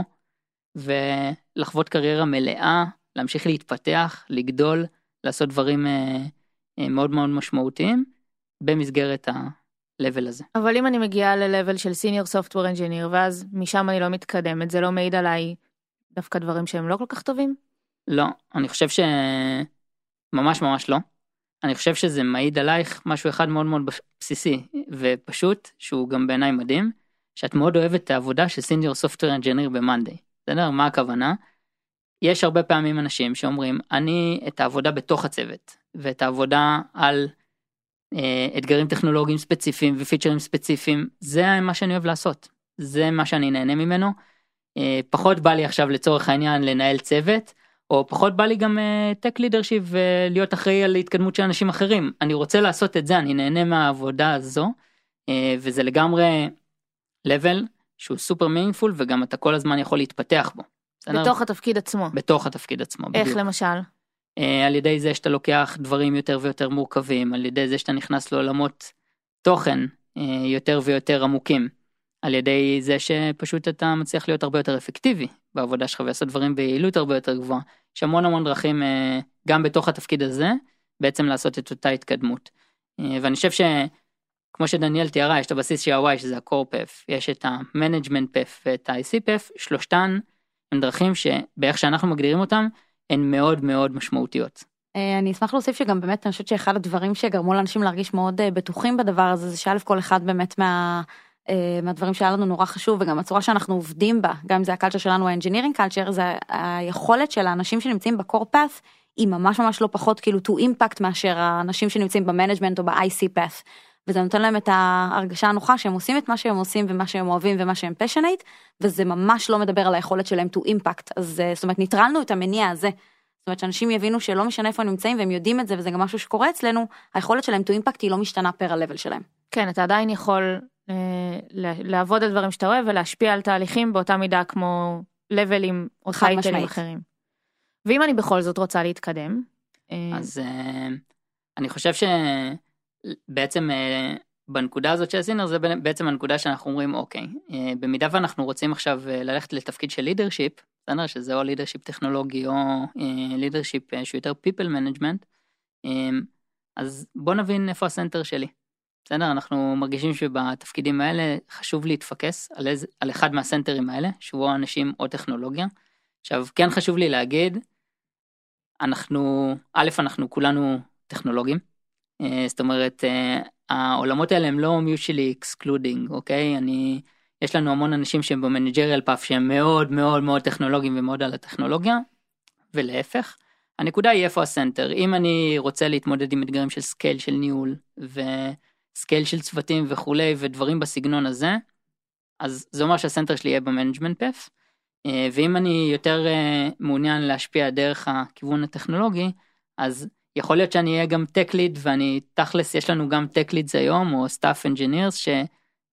ולחוות קריירה מלאה להמשיך להתפתח לגדול לעשות דברים אה, אה, מאוד מאוד משמעותיים במסגרת ה-level הזה. אבל אם אני מגיעה ל-level של senior software engineer ואז משם אני לא מתקדמת זה לא מעיד עליי דווקא דברים שהם לא כל כך טובים? לא, אני חושב ש... ממש ממש לא. אני חושב שזה מעיד עלייך משהו אחד מאוד מאוד בסיסי ופשוט, שהוא גם בעיניי מדהים, שאת מאוד אוהבת את העבודה של senior software engineer ב-Monday. בסדר? מה הכוונה? יש הרבה פעמים אנשים שאומרים, אני את העבודה בתוך הצוות, ואת העבודה על אה, אתגרים טכנולוגיים ספציפיים ופיצ'רים ספציפיים, זה מה שאני אוהב לעשות. זה מה שאני נהנה ממנו. אה, פחות בא לי עכשיו לצורך העניין לנהל צוות, או פחות בא לי גם tech uh, leadership ולהיות אחראי על התקדמות של אנשים אחרים. אני רוצה לעשות את זה, אני נהנה מהעבודה הזו, uh, וזה לגמרי level שהוא סופר meaningful וגם אתה כל הזמן יכול להתפתח בו. בתוך התפקיד עצמו. בתוך התפקיד עצמו, איך בדיוק. למשל? Uh, על ידי זה שאתה לוקח דברים יותר ויותר מורכבים, על ידי זה שאתה נכנס לעולמות תוכן יותר ויותר עמוקים. על ידי זה שפשוט אתה מצליח להיות הרבה יותר אפקטיבי בעבודה שלך ולעשות דברים ביעילות הרבה יותר גבוהה. יש המון המון דרכים אה, גם בתוך התפקיד הזה בעצם לעשות את אותה התקדמות. אה, ואני חושב שכמו שדניאל תיארה יש את הבסיס של ה-Y שזה ה-core-PF, יש את ה-management PF ואת ה-IC-PF, שלושתן הם דרכים שבאיך שאנחנו מגדירים אותם הן מאוד מאוד משמעותיות. אה, אני אשמח להוסיף שגם באמת אני חושבת שאחד הדברים שגרמו לאנשים להרגיש מאוד בטוחים בדבר הזה זה שא' כל אחד באמת מה... מהדברים שהיה לנו נורא חשוב וגם הצורה שאנחנו עובדים בה גם אם זה ה culture שלנו ה engineering culture זה היכולת של האנשים שנמצאים ב core path היא ממש ממש לא פחות כאילו to impact מאשר האנשים שנמצאים ב management או ב-IC path. וזה נותן להם את ההרגשה הנוחה שהם עושים את מה שהם עושים ומה שהם אוהבים ומה שהם passionate וזה ממש לא מדבר על היכולת שלהם to impact אז זאת אומרת ניטרלנו את המניע הזה. זאת אומרת שאנשים יבינו שלא משנה איפה הם נמצאים והם יודעים את זה וזה גם משהו שקורה אצלנו היכולת שלהם to impact היא לא משתנה פר ה-level שלהם. כן אתה עדיין יכול אה, לעבוד על דברים שאתה אוהב ולהשפיע על תהליכים באותה מידה כמו לבלים או טייטלים אחרים. ואם אני בכל זאת רוצה להתקדם. אה, אז אה, אני חושב שבעצם בנקודה הזאת של הסינר זה בעצם הנקודה שאנחנו אומרים אוקיי במידה ואנחנו רוצים עכשיו ללכת לתפקיד של לידרשיפ בסדר שזה או לידרשיפ טכנולוגי או לידרשיפ שהוא יותר people management אז בוא נבין איפה הסנטר שלי. בסדר? אנחנו מרגישים שבתפקידים האלה חשוב להתפקס על, איזה, על אחד מהסנטרים האלה, שהוא אנשים או טכנולוגיה. עכשיו, כן חשוב לי להגיד, אנחנו, א', אנחנו כולנו טכנולוגים, אה, זאת אומרת, אה, העולמות האלה הם לא mutually excluding, אוקיי? אני, יש לנו המון אנשים שהם במנג'ריאל פאף שהם מאוד מאוד מאוד טכנולוגיים ומאוד על הטכנולוגיה, ולהפך. הנקודה היא איפה ה center. אם אני רוצה להתמודד עם אתגרים של scale של ניהול, ו... scale של צוותים וכולי ודברים בסגנון הזה, אז זה אומר שה center שלי יהיה ב management path. אה, ואם אני יותר אה, מעוניין להשפיע דרך הכיוון הטכנולוגי, אז יכול להיות שאני אהיה גם tech lead ואני תכלס יש לנו גם tech leads היום או staff engineers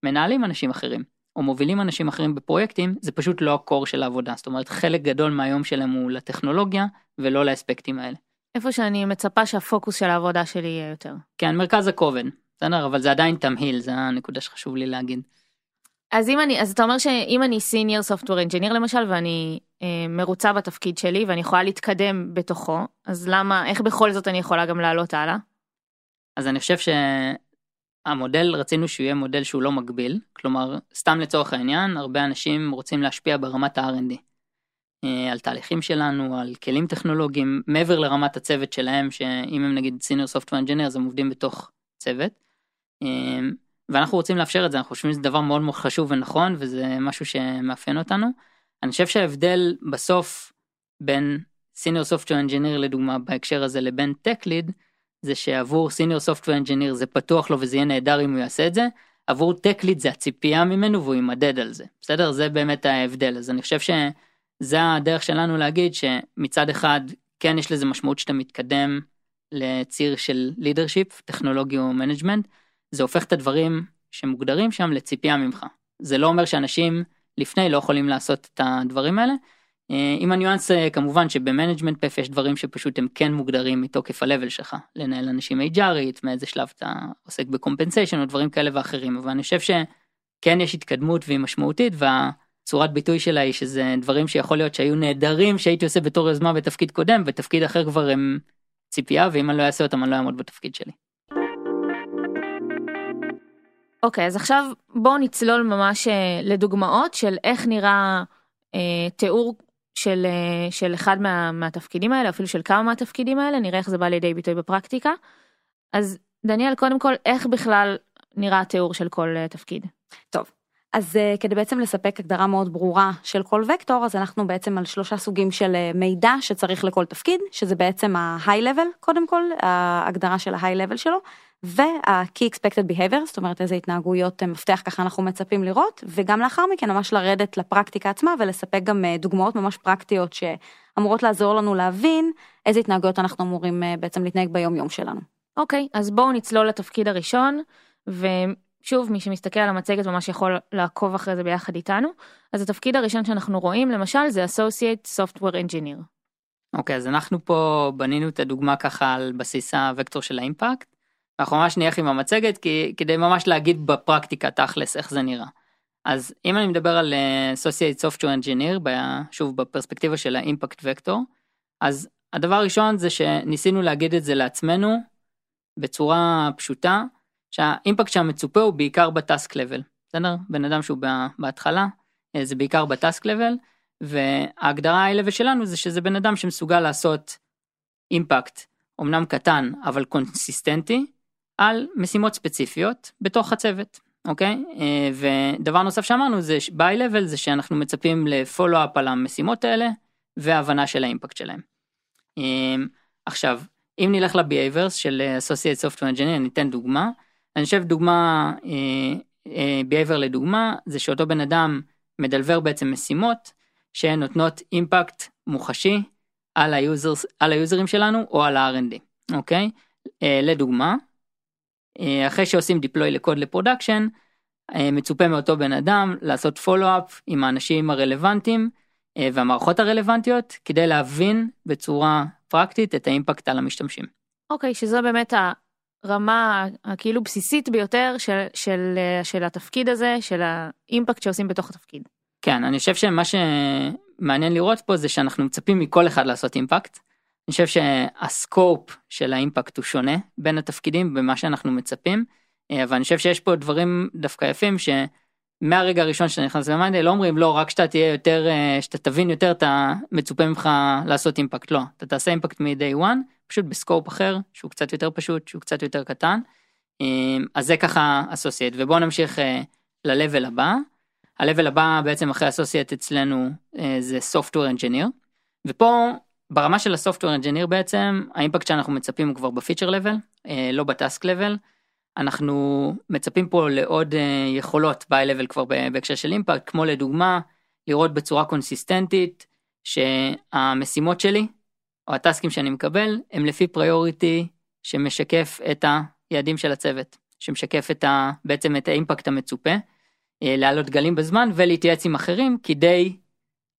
שמנהלים אנשים אחרים או מובילים אנשים אחרים בפרויקטים זה פשוט לא ה core של העבודה זאת אומרת חלק גדול מהיום שלהם הוא לטכנולוגיה ולא לאספקטים האלה. איפה שאני מצפה שהפוקוס של העבודה שלי יהיה יותר. כן מרכז הכובד בסדר אבל זה עדיין תמהיל זה הנקודה שחשוב לי להגיד. אז אם אני אז אתה אומר שאם אני senior software engineer למשל ואני אה, מרוצה בתפקיד שלי ואני יכולה להתקדם בתוכו אז למה איך בכל זאת אני יכולה גם לעלות הלאה. אז אני חושב שהמודל רצינו שהוא יהיה מודל שהוא לא מגביל כלומר סתם לצורך העניין הרבה אנשים רוצים להשפיע ברמת ה-R&D. אה, על תהליכים שלנו על כלים טכנולוגיים מעבר לרמת הצוות שלהם שאם הם נגיד senior software engineer אז הם עובדים בתוך צוות. אמ, ואנחנו רוצים לאפשר את זה, אנחנו חושבים שזה דבר מאוד מאוד חשוב ונכון וזה משהו שמאפיין אותנו. אני חושב שההבדל בסוף בין senior software engineer לדוגמה בהקשר הזה לבין tech lead זה שעבור senior software engineer זה פתוח לו וזה יהיה נהדר אם הוא יעשה את זה עבור tech lead זה הציפייה ממנו והוא יימדד על זה, בסדר? זה באמת ההבדל, אז אני חושב שזה הדרך שלנו להגיד שמצד אחד כן יש לזה משמעות שאתה מתקדם לציר של leadership, טכנולוגי או management, זה הופך את הדברים שמוגדרים שם לציפייה ממך. זה לא אומר שאנשים לפני לא יכולים לעשות את הדברים האלה. אה, עם הניואנס אה, כמובן שב management path יש דברים שפשוט הם כן מוגדרים מתוקף ה-level שלך, לנהל אנשים HRית, מאיזה שלב אתה עוסק ב compensation או דברים כאלה ואחרים, אבל אני חושב שכן יש התקדמות והיא משמעותית והצורת ביטוי שלה היא שזה דברים שיכול להיות שהיו נהדרים שהייתי עושה בתור יוזמה בתפקיד קודם, בתפקיד אחר כבר הם ציפייה ואם אני לא אעשה אותם אני לא אעמוד בתפקיד שלי. אוקיי, אז עכשיו בואו נצלול ממש אה, לדוגמאות של איך נראה אה, תיאור של, אה, של אחד מה, מהתפקידים האלה, אפילו של כמה מהתפקידים האלה, נראה איך זה בא לידי ביטוי בפרקטיקה. אז דניאל, קודם כל, איך בכלל נראה התיאור של כל אה, תפקיד? טוב, אז uh, כדי בעצם לספק הגדרה מאוד ברורה של כל וקטור, אז אנחנו בעצם על שלושה סוגים של uh, מידע שצריך לכל תפקיד, שזה בעצם ה-high level, קודם כל, ההגדרה של ה-high level שלו, וה-key expected behavior, זאת אומרת איזה התנהגויות uh, מפתח ככה אנחנו מצפים לראות, וגם לאחר מכן ממש לרדת לפרקטיקה עצמה ולספק גם uh, דוגמאות ממש פרקטיות שאמורות לעזור לנו להבין איזה התנהגויות אנחנו אמורים uh, בעצם להתנהג ביום יום שלנו. אוקיי, אז בואו נצלול לתפקיד הראשון, ו... שוב, מי שמסתכל על המצגת ממש יכול לעקוב אחרי זה ביחד איתנו. אז התפקיד הראשון שאנחנו רואים, למשל, זה Associate Software Engineer. אוקיי, okay, אז אנחנו פה בנינו את הדוגמה ככה על בסיס הוקטור של האימפקט. אנחנו ממש נלך עם המצגת כי, כדי ממש להגיד בפרקטיקה תכלס איך זה נראה. אז אם אני מדבר על uh, Associate Software Engineer, שוב בפרספקטיבה של האימפקט וקטור, אז הדבר הראשון זה שניסינו להגיד את זה לעצמנו בצורה פשוטה, שהאימפקט שהמצופה הוא בעיקר בטאסק לבל, בסדר? בן אדם שהוא בהתחלה, אה, זה בעיקר בטאסק לבל, וההגדרה ה-level שלנו זה שזה בן אדם שמסוגל לעשות אימפקט, אמנם קטן, אבל קונסיסטנטי, על משימות ספציפיות בתוך הצוות, אוקיי? אה, ודבר נוסף שאמרנו זה ב-high level זה שאנחנו מצפים לפולו-אפ על המשימות האלה, והבנה של האימפקט שלהם. אה, עכשיו, אם נלך ל-behaviors של Associate Software Engineer, ניתן דוגמה. אני חושב דוגמה, אה, אה, behavior לדוגמה, זה שאותו בן אדם מ deliver בעצם משימות שנותנות impact מוחשי על, ה user, על היוזרים שלנו או על ה-R&D, אוקיי? אה, לדוגמה, אה, אחרי שעושים deploy לקוד ל production, אה, מצופה מאותו בן אדם לעשות follow-up עם האנשים הרלוונטיים אה, והמערכות הרלוונטיות כדי להבין בצורה פרקטית את ה impact על המשתמשים. אוקיי, שזו באמת הרמה הכאילו בסיסית ביותר של, של, של התפקיד הזה, של האימפקט שעושים בתוך התפקיד. כן, אני חושב שמה שמעניין לראות פה זה שאנחנו מצפים מכל אחד לעשות אימפקט. אני חושב שהסקופ של האימפקט הוא שונה בין התפקידים במה שאנחנו מצפים, אבל אני חושב שיש פה דברים דווקא יפים שמהרגע הראשון שאתה נכנס למיינדי לא אומרים לא רק שאתה תהיה יותר, שאתה תבין יותר אתה מצופה ממך לעשות impact, לא, אתה תעשה impact מ-day one פשוט ב scope אחר שהוא קצת יותר פשוט שהוא קצת יותר קטן. אמ, אז זה ככה associate ובואו נמשיך אה, ל-level הבא. ה-level הבא בעצם אחרי associate אצלנו אה, זה software engineer ופה ברמה של ה-software engineer בעצם ה impact שאנחנו מצפים הוא כבר ב feature level אה, לא ב task level. אנחנו מצפים פה לעוד יכולות ב-level כבר בהקשר של impact כמו לדוגמה לראות בצורה קונסיסטנטית שהמשימות שלי או הטסקים שאני מקבל הם לפי פריוריטי שמשקף את היעדים של הצוות, שמשקף את ה, בעצם את האימפקט המצופה, אה, להעלות גלים בזמן ולהתייעץ עם אחרים כדי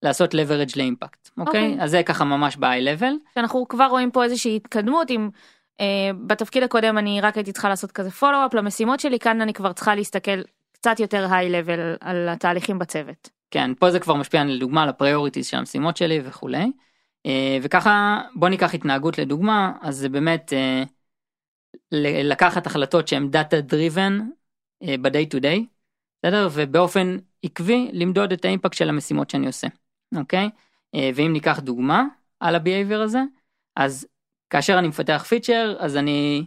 לעשות leverage לאימפקט, אוקיי? Okay. אז זה ככה ממש ב-high level. אנחנו כבר רואים פה איזושהי התקדמות עם... Uh, בתפקיד הקודם אני רק הייתי צריכה לעשות כזה פולו-אפ למשימות שלי, כאן אני כבר צריכה להסתכל קצת יותר high level על התהליכים בצוות. כן, פה זה כבר משפיע לדוגמה על ה priorities של המשימות שלי וכולי. אה, וככה בוא ניקח התנהגות לדוגמה אז זה באמת אה, לקחת החלטות שהן data driven ב-day to day בסדר ובאופן עקבי למדוד את ה impact של המשימות שאני עושה אוקיי אה, ואם ניקח דוגמה על ה-behavior הזה אז כאשר אני מפתח feature אז אני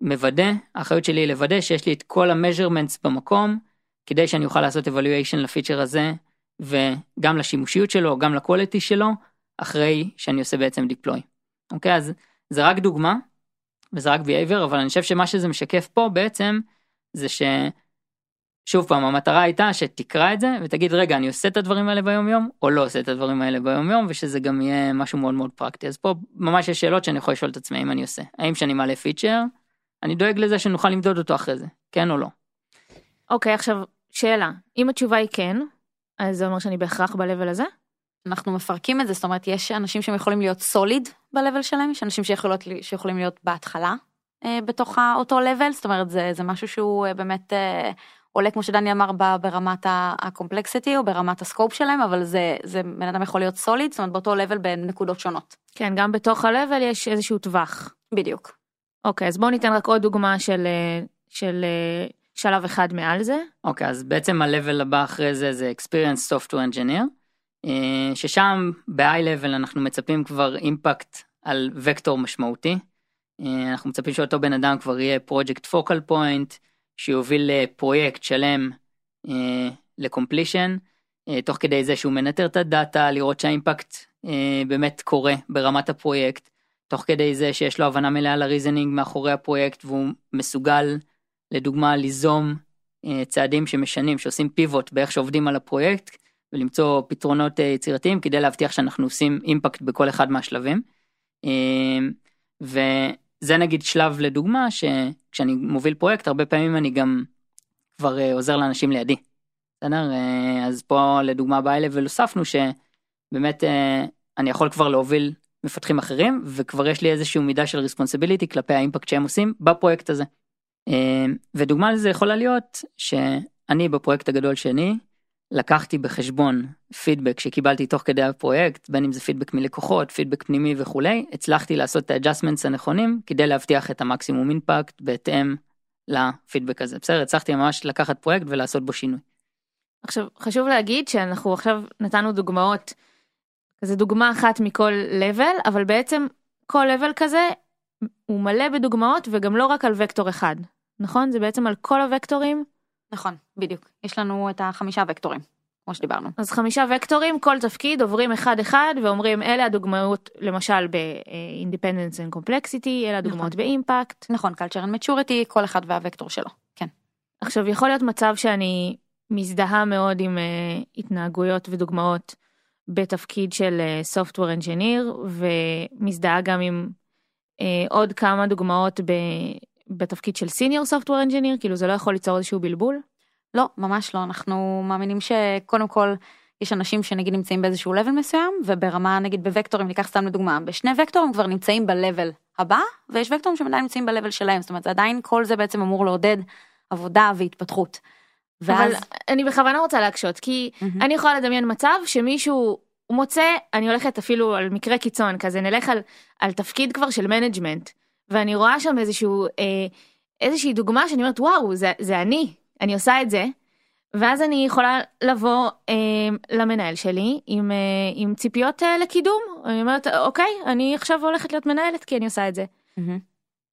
מוודא האחריות שלי היא לוודא שיש לי את כל ה-measurements במקום כדי שאני אוכל לעשות evaluation לפיצ'ר הזה וגם לשימושיות שלו גם לקוליטי שלו אחרי שאני עושה בעצם deploy. אוקיי אז זה רק דוגמה וזה רק behavior אבל אני חושב שמה שזה משקף פה בעצם זה שוב פעם המטרה הייתה שתקרא את זה ותגיד רגע אני עושה את הדברים האלה ביום יום או לא עושה את הדברים האלה ביום יום ושזה גם יהיה משהו מאוד מאוד פרקטי אז פה ממש יש שאלות שאני יכול לשאול את עצמי אם אני עושה האם שאני מעלה פיצ'ר אני דואג לזה שנוכל למדוד אותו אחרי זה כן או לא. אוקיי, עכשיו, שאלה. אם התשובה היא כן, אז זה אומר שאני בהכרח ב-level הזה? אנחנו מפרקים את זה, זאת אומרת, יש אנשים שהם יכולים להיות סוליד ב-level שלהם, יש אנשים שיכולות, שיכולים להיות בהתחלה אה, בתוך אותו level, זאת אומרת, זה, זה משהו שהוא אה, באמת אה, עולה, כמו שדני אמר, ברמת הקומפלקסיטי או ברמת הסקופ שלהם, אבל זה, זה בן אדם יכול להיות סוליד, זאת אומרת, באותו level בנקודות שונות. כן, גם בתוך ה-level יש איזשהו טווח. בדיוק. אוקיי, אז בואו ניתן רק עוד דוגמה של, של שלב אחד מעל זה. אוקיי אז בעצם ה-level הבא אחרי זה זה experience software engineer אה, ששם ב-high level אנחנו מצפים כבר אימפקט על וקטור משמעותי. אה, אנחנו מצפים שאותו בן אדם כבר יהיה project focal point שיוביל לפרויקט שלם אה, לקומפלישן תוך כדי זה שהוא מנטר את הדאטה לראות שהאימפקט באמת קורה ברמת הפרויקט תוך כדי זה שיש לו הבנה מלאה ל reasoning מאחורי הפרויקט והוא מסוגל לדוגמה ליזום אה, צעדים שמשנים שעושים pivot באיך שעובדים על הפרויקט ולמצוא פתרונות אה, יצירתיים כדי להבטיח שאנחנו עושים impact בכל אחד מהשלבים. אה, וזה נגיד שלב לדוגמה שכשאני מוביל פרויקט הרבה פעמים אני גם כבר עוזר לאנשים לידי. בסדר? אז פה לדוגמה ב-level הוספנו שבאמת אני יכול כבר להוביל מפתחים אחרים וכבר יש לי איזשהו מידה של responsibility כלפי ה impact שהם עושים בפרויקט הזה. אה, ודוגמה לזה יכולה להיות שאני בפרויקט הגדול שני לקחתי בחשבון פידבק שקיבלתי תוך כדי הפרויקט בין אם זה פידבק מלקוחות פידבק פנימי וכולי הצלחתי לעשות את ה adjustments הנכונים כדי להבטיח את המקסימום impact בהתאם לפידבק הזה בסדר הצלחתי ממש לקחת פרויקט ולעשות בו שינוי. עכשיו, חשוב להגיד שאנחנו עכשיו נתנו דוגמאות, זה דוגמה אחת מכל level, אבל בעצם כל level כזה הוא מלא בדוגמאות וגם לא רק על וקטור אחד, נכון? זה בעצם על כל הוקטורים? נכון, בדיוק. יש לנו את החמישה וקטורים, כמו שדיברנו. אז חמישה וקטורים, כל תפקיד עוברים אחד אחד ואומרים אלה הדוגמאות למשל ב-independence and complexity, אלה הדוגמאות נכון. באימפקט. נכון, culture and maturity, כל אחד והוקטור שלו, כן. עכשיו יכול להיות מצב שאני מזדהה מאוד עם uh, התנהגויות ודוגמאות בתפקיד של uh, software engineer ומזדהה גם עם uh, עוד כמה דוגמאות ב, בתפקיד של senior software engineer כאילו זה לא יכול ליצור איזשהו בלבול. לא, ממש לא, אנחנו מאמינים שקודם כל יש אנשים שנגיד נמצאים באיזשהו level מסוים, וברמה נגיד בוקטורים, ניקח סתם לדוגמה, בשני וקטורים כבר נמצאים ב-level הבא, ויש וקטורים שעדיין נמצאים ב-level שלהם, זאת אומרת, עדיין כל זה בעצם אמור לעודד עבודה והתפתחות. אבל ואז, אני בכוונה רוצה להקשות כי מהמם. אני יכולה לדמיין מצב שמישהו מוצא אני הולכת אפילו על מקרה קיצון כזה נלך על, על תפקיד כבר של management ואני רואה שם איזשהו אה, איזושהי דוגמה שאני אומרת וואו זה, זה אני אני עושה את זה. ואז אני יכולה לבוא אה, למנהל שלי עם, אה, עם ציפיות אה, לקידום. אני אומרת אוקיי אני עכשיו הולכת להיות מנהלת כי אני עושה את זה.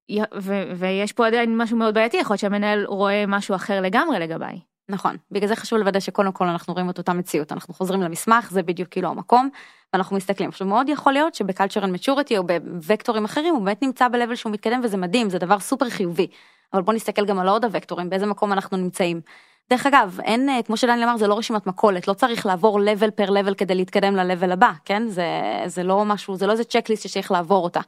י- ו- ויש פה עדיין משהו מאוד בעייתי יכול להיות שהמנהל רואה משהו אחר לגמרי לגביי. נכון, בגלל זה חשוב לוודא שקודם כל אנחנו רואים את אותה מציאות, אנחנו חוזרים למסמך, זה בדיוק כאילו המקום, ואנחנו מסתכלים. עכשיו מאוד יכול להיות שבקלצ'ר and maturity או בווקטורים אחרים הוא באמת נמצא ב-level שהוא מתקדם וזה מדהים, זה דבר סופר חיובי. אבל בוא נסתכל גם על עוד הוקטורים, באיזה מקום אנחנו נמצאים. דרך אגב, אין, אה, כמו שדני אמר, זה לא רשימת מכולת, לא צריך לעבור level פר level כדי להתקדם ל-level הבא, כן? זה, זה לא משהו, זה לא איזה צ'קליסט שצריך לעבור אותה.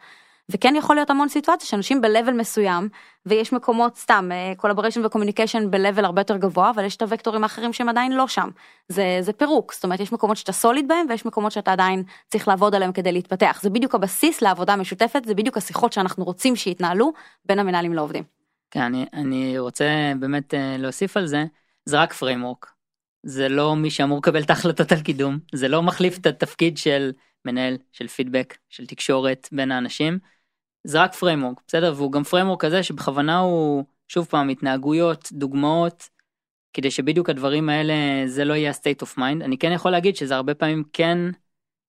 וכן יכול להיות המון סיטואציה שאנשים ב-level מסוים ויש מקומות סתם אה, collaboration ו-communication הרבה יותר גבוה אבל יש את הוקטורים האחרים שהם עדיין לא שם זה זה פירוק זאת אומרת יש מקומות שאתה סוליד בהם ויש מקומות שאתה עדיין צריך לעבוד עליהם כדי להתפתח זה בדיוק הבסיס לעבודה משותפת זה בדיוק השיחות שאנחנו רוצים שיתנהלו בין המנהלים לעובדים. כן, אני, אני רוצה באמת אה, להוסיף על זה, זה רק framework. זה לא מי שאמור לקבל את ההחלטות על קידום, זה לא מחליף את התפקיד של מנהל, של פידבק, של תקשורת בין האנשים. זה רק framework, בסדר? והוא גם framework כזה שבכוונה הוא, שוב פעם, התנהגויות, דוגמאות, כדי שבדיוק הדברים האלה זה לא יהיה ה-state of mind. אני כן יכול להגיד שזה הרבה פעמים כן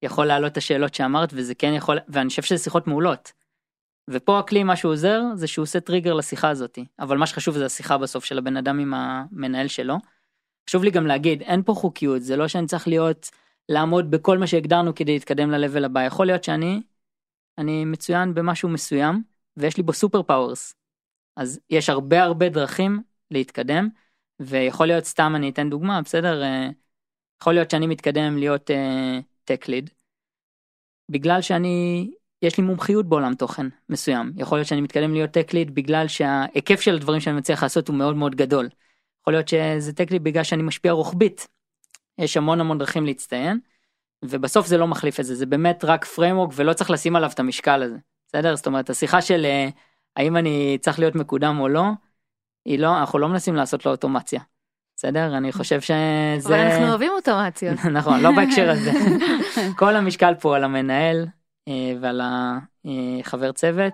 יכול להעלות את השאלות שאמרת וזה כן יכול, ואני חושב שזה שיחות מעולות. ופה הכלי מה שהוא עוזר זה שהוא עושה טריגר לשיחה הזאתי אבל מה שחשוב זה השיחה בסוף של הבן אדם עם המנהל שלו. חשוב לי גם להגיד אין פה חוקיות זה לא שאני צריך להיות לעמוד בכל מה שהגדרנו כדי להתקדם ל-level הבא יכול להיות שאני אני מצוין במשהו מסוים ויש לי בו super powers. אז יש הרבה הרבה דרכים להתקדם ויכול להיות סתם אני אתן דוגמה בסדר אה, יכול להיות שאני מתקדם להיות tech lead. בגלל שאני יש לי מומחיות בעולם תוכן מסוים יכול להיות שאני מתקדם להיות tech lead בגלל שההיקף של הדברים שאני מצליח לעשות הוא מאוד מאוד גדול. יכול להיות שזה tech lead בגלל שאני משפיע רוחבית. יש המון המון דרכים להצטיין. ובסוף זה לא מחליף את זה זה באמת רק framework ולא צריך לשים עליו את המשקל הזה בסדר זאת אומרת השיחה של אה, האם אני צריך להיות מקודם או לא היא לא אנחנו לא מנסים לעשות לו אוטומציה. בסדר אני חושב שזה אבל אנחנו אוהבים אוטומציות. נכון לא בהקשר הזה כל המשקל פה על המנהל אה, ועל החבר צוות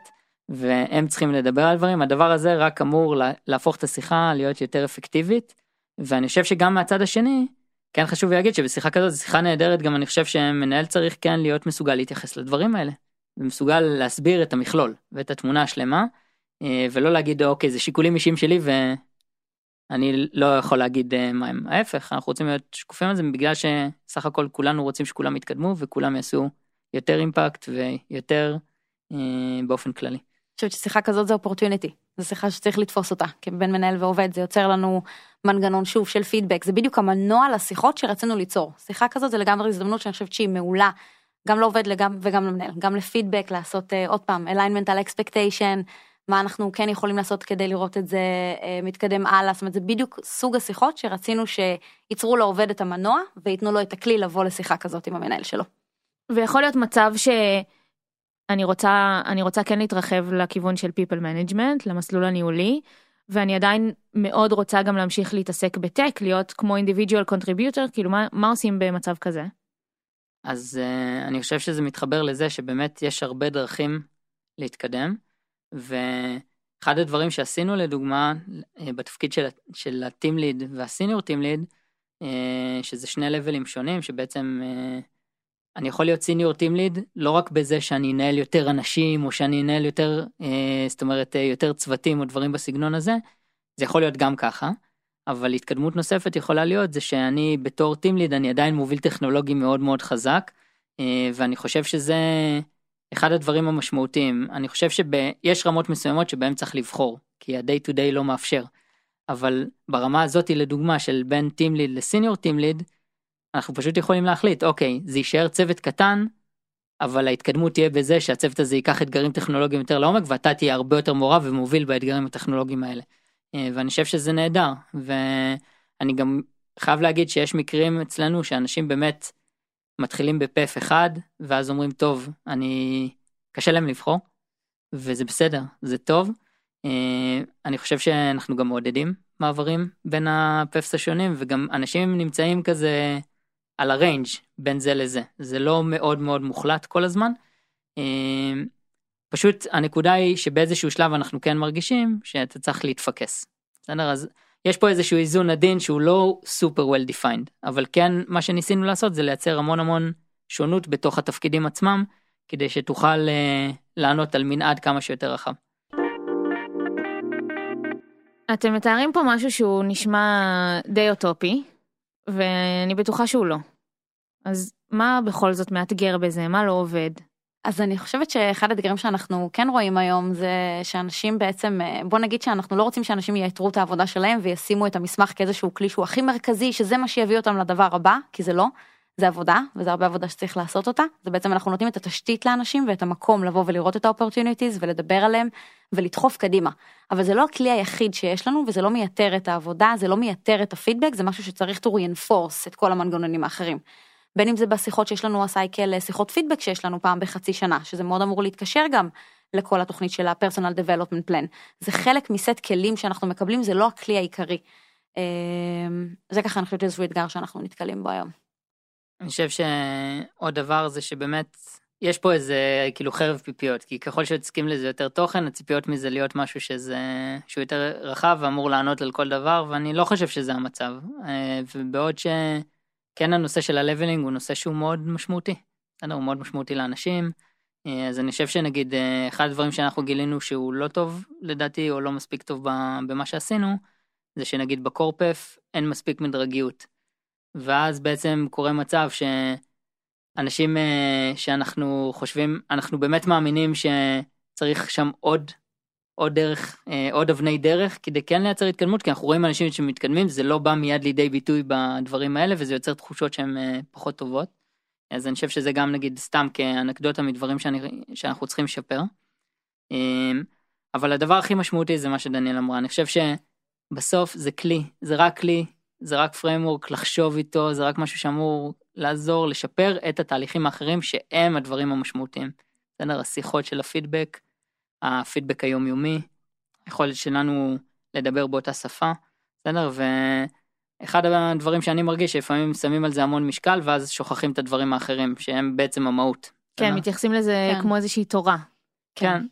והם צריכים לדבר על דברים הדבר הזה רק אמור להפוך את השיחה להיות יותר אפקטיבית ואני חושב שגם מהצד השני כן חשוב להגיד שבשיחה כזאת שיחה נהדרת גם אני חושב שמנהל צריך כן להיות מסוגל להתייחס לדברים האלה. ומסוגל להסביר את המכלול ואת התמונה השלמה אה, ולא להגיד אוקיי זה שיקולים אישיים שלי ואני לא יכול להגיד אה, מה הם ההפך אנחנו רוצים להיות שקופים על זה בגלל שסך הכל כולנו רוצים שכולם יתקדמו וכולם יעשו יותר אימפקט ויותר אה, באופן כללי. חושבת ששיחה כזאת זה אופורטיוניטי, זו שיחה שצריך לתפוס אותה, כי בין מנהל ועובד זה יוצר לנו מנגנון שוב של פידבק, זה בדיוק המנוע לשיחות שרצינו ליצור. שיחה כזאת זה לגמרי הזדמנות שאני חושבת שהיא מעולה, גם לעובד לגם, וגם למנהל, גם לפידבק, לעשות uh, עוד פעם, alignment על expectation, מה אנחנו כן יכולים לעשות כדי לראות את זה uh, מתקדם הלאה, זאת אומרת זה בדיוק סוג השיחות שרצינו שייצרו לעובד את המנוע וייתנו לו את הכלי לבוא לשיחה כזאת עם המנהל שלו. ויכול להיות מצב ש... אני רוצה, אני רוצה כן להתרחב לכיוון של people management, למסלול הניהולי, ואני עדיין מאוד רוצה גם להמשיך להתעסק בטק, להיות כמו individual contributor, כאילו מה, מה עושים במצב כזה? אז uh, אני חושב שזה מתחבר לזה שבאמת יש הרבה דרכים להתקדם, ואחד הדברים שעשינו לדוגמה uh, בתפקיד של, של ה-team lead וה-senior team lead, uh, שזה שני לבלים שונים שבעצם uh, אני יכול להיות סיניור טים ליד לא רק בזה שאני אנהל יותר אנשים או שאני אנהל יותר אה, זאת אומרת אה, יותר צוותים או דברים בסגנון הזה זה יכול להיות גם ככה. אבל התקדמות נוספת יכולה להיות זה שאני בתור טים ליד אני עדיין מוביל טכנולוגי מאוד מאוד חזק אה, ואני חושב שזה אחד הדברים המשמעותיים. אני חושב שיש רמות מסוימות שבהם צריך לבחור כי ה-day to day לא מאפשר. אבל ברמה הזאתי לדוגמה של בין טים ליד לסיניור טים ליד אנחנו פשוט יכולים להחליט אוקיי זה יישאר צוות קטן אבל ההתקדמות תהיה בזה שהצוות הזה ייקח אתגרים טכנולוגיים יותר לעומק ואתה תהיה הרבה יותר מעורב ומוביל באתגרים הטכנולוגיים האלה. אה, ואני חושב שזה נהדר ואני גם חייב להגיד שיש מקרים אצלנו שאנשים באמת מתחילים בפף אחד ואז אומרים טוב אני קשה להם לבחור וזה בסדר זה טוב. אה, אני חושב שאנחנו גם מעודדים מעברים בין הפפס השונים וגם אנשים נמצאים כזה על הריינג' בין זה לזה זה לא מאוד מאוד מוחלט כל הזמן. אמ, פשוט הנקודה היא שבאיזשהו שלב אנחנו כן מרגישים שאתה צריך להתפקס. בסדר אז יש פה איזשהו איזון עדין שהוא לא סופר well defined אבל כן מה שניסינו לעשות זה לייצר המון המון שונות בתוך התפקידים עצמם כדי שתוכל uh, לענות על מנעד כמה שיותר רחב. אתם מתארים פה משהו שהוא נשמע די אוטופי ואני בטוחה שהוא לא. אז מה בכל זאת מאתגר בזה? מה לא עובד? אז אני חושבת שאחד האתגרים שאנחנו כן רואים היום זה שאנשים בעצם אה, בוא נגיד שאנחנו לא רוצים שאנשים ייתרו את העבודה שלהם וישימו את המסמך כאיזשהו כלי שהוא הכי מרכזי שזה מה שיביא אותם לדבר הבא כי זה לא זה עבודה וזה הרבה עבודה שצריך לעשות אותה זה בעצם אנחנו נותנים את התשתית לאנשים ואת המקום לבוא ולראות את ה opportunities ולדבר עליהם ולדחוף קדימה אבל זה לא הכלי היחיד שיש לנו וזה לא מייתר את העבודה זה לא מייתר את הפידבק זה משהו שצריך to reinforce את כל המנגנונים האחרים. בין אם זה בשיחות שיש לנו ה cycle שיחות פידבק שיש לנו פעם בחצי שנה שזה מאוד אמור להתקשר גם לכל התוכנית של ה-personal development plan זה חלק מסט כלים שאנחנו מקבלים זה לא הכלי העיקרי. אמ, זה ככה אני חושבת איזשהו אתגר שאנחנו נתקלים בו היום. אני חושב שעוד דבר זה שבאמת יש פה איזה כאילו חרב פיפיות כי ככל שיוצקים לזה יותר תוכן הציפיות מזה להיות משהו שזה שהוא יותר רחב ואמור לענות על כל דבר ואני לא חושב שזה המצב אה, ובעוד שכן הנושא של הלבלינג הוא נושא שהוא מאוד משמעותי. בסדר, הוא מאוד משמעותי לאנשים אה, אז אני חושב שנגיד אה, אחד הדברים שאנחנו גילינו שהוא לא טוב לדעתי או לא מספיק טוב במה שעשינו זה שנגיד בקורפף אין מספיק מדרגיות. ואז בעצם קורה מצב שאנשים אה, שאנחנו חושבים, אנחנו באמת מאמינים שצריך שם עוד, עוד דרך, אה, עוד אבני דרך כדי כן לייצר התקדמות, כי אנחנו רואים אנשים שמתקדמים, זה לא בא מיד לידי ביטוי בדברים האלה, וזה יוצר תחושות שהן אה, פחות טובות. אז אני חושב שזה גם נגיד סתם כאנקדוטה מדברים שאני, שאנחנו צריכים לשפר. אבל הדבר הכי משמעותי זה מה שדניאל אמרה, אני חושב שבסוף זה כלי, זה רק כלי, זה רק framework לחשוב איתו, זה רק משהו שאמור לעזור לשפר את התהליכים האחרים שהם הדברים המשמעותיים. בסדר? השיחות של הפידבק, הפידבק היומיומי, היכולת שלנו לדבר באותה שפה, בסדר? ואחד הדברים שאני מרגיש שלפעמים שמים על זה המון משקל ואז שוכחים את הדברים האחרים שהם בעצם המהות. כן, בסדר? מתייחסים לזה כן. כמו איזושהי תורה. כן.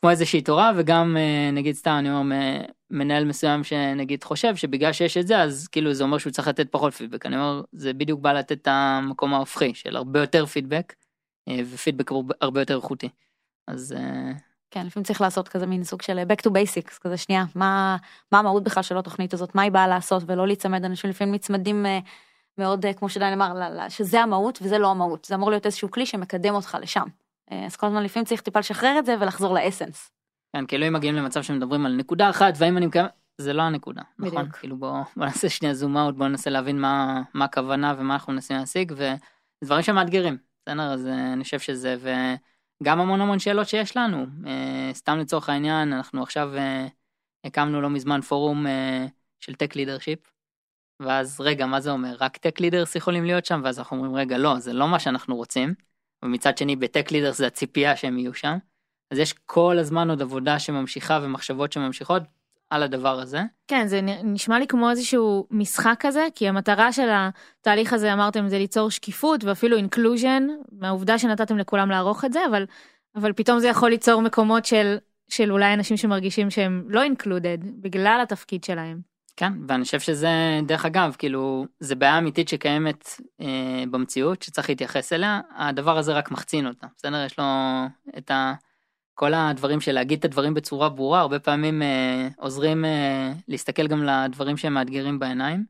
כמו איזושהי תורה וגם אה, נגיד סתם אני אומר מנהל מסוים שנגיד חושב שבגלל שיש את זה אז כאילו זה אומר שהוא צריך לתת פחות פידבק אני אומר זה בדיוק בא לתת את המקום ההופכי של הרבה יותר פידבק אה, ופידבק הרבה- יותר איכותי. אז אה, כן, לפעמים צריך לעשות כזה מין סוג של back to basics, כזה שנייה, מה, מה המהות בכלל של התוכנית הזאת, מה היא באה לעשות, ולא להיצמד, אנשים לפעמים נצמדים מאוד, כמו שדן אמר, שזה המהות וזה לא המהות, זה אמור להיות איזשהו כלי שמקדם אותך לשם. אה, אז כל הזמן לפעמים צריך טיפה לשחרר את זה ולחזור לאסנס. כן כאילו אם מגיעים למצב שמדברים על נקודה אחת והאם אני מקיים זה לא הנקודה נכון בדיוק. כאילו בוא, בוא נעשה שנייה זום אאוט בוא ננסה להבין מה מה הכוונה ומה אנחנו מנסים להשיג ודברים שמאתגרים בסדר אז אה, אני חושב שזה וגם המון המון שאלות שיש לנו אה, סתם לצורך העניין אנחנו עכשיו הקמנו לא מזמן פורום של tech leadership. ואז רגע מה זה אומר רק tech leaders יכולים להיות שם ואז אנחנו אומרים רגע לא זה לא מה שאנחנו רוצים. ומצד שני ב tech leaders זה הציפייה שהם יהיו שם. אז יש כל הזמן עוד עבודה שממשיכה ומחשבות שממשיכות על הדבר הזה. כן, זה נשמע לי כמו איזשהו משחק כזה, כי המטרה של התהליך הזה, אמרתם, זה ליצור שקיפות ואפילו inclusion, מהעובדה שנתתם לכולם לערוך את זה, אבל, אבל פתאום זה יכול ליצור מקומות של, של אולי אנשים שמרגישים שהם לא אינקלודד, בגלל התפקיד שלהם. כן, ואני חושב שזה, דרך אגב, כאילו, זה בעיה אמיתית שקיימת אה, במציאות, שצריך להתייחס אליה, הדבר הזה רק מחצין אותה, בסדר? יש לו את ה... כל הדברים של להגיד את הדברים בצורה ברורה, הרבה פעמים אה, עוזרים אה, להסתכל גם לדברים שהם מאתגרים בעיניים,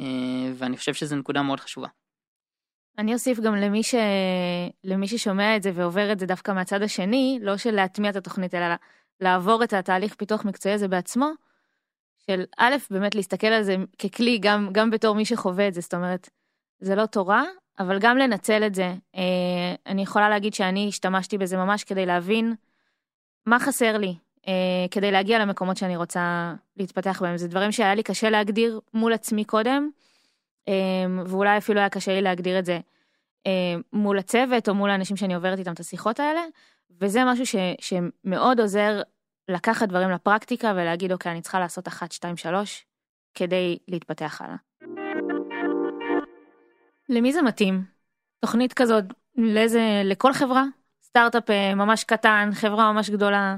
אה, ואני חושב שזו נקודה מאוד חשובה. אני אוסיף גם למי, ש... למי ששומע את זה ועובר את זה דווקא מהצד השני, לא של להטמיע את התוכנית, אלא לעבור את התהליך פיתוח מקצועי הזה בעצמו, של א', באמת להסתכל על זה ככלי, גם, גם בתור מי שחווה את זה, זאת אומרת, זה לא תורה, אבל גם לנצל את זה. אה, אני יכולה להגיד שאני השתמשתי בזה ממש כדי להבין מה חסר לי, אה, כדי להגיע למקומות שאני רוצה להתפתח בהם. זה דברים שהיה לי קשה להגדיר מול עצמי קודם, אה, ואולי אפילו היה קשה לי להגדיר את זה מול הצוות או מול האנשים שאני עוברת איתם את השיחות האלה, וזה משהו ש, שמאוד עוזר לקחת דברים לפרקטיקה ולהגיד, אוקיי, אני צריכה לעשות אחת, שתיים, שלוש, כדי להתפתח הלאה. למי זה מתאים? תוכנית כזאת, לאיזה, לכל חברה? סטארט-אפ אה, ממש קטן, חברה ממש גדולה.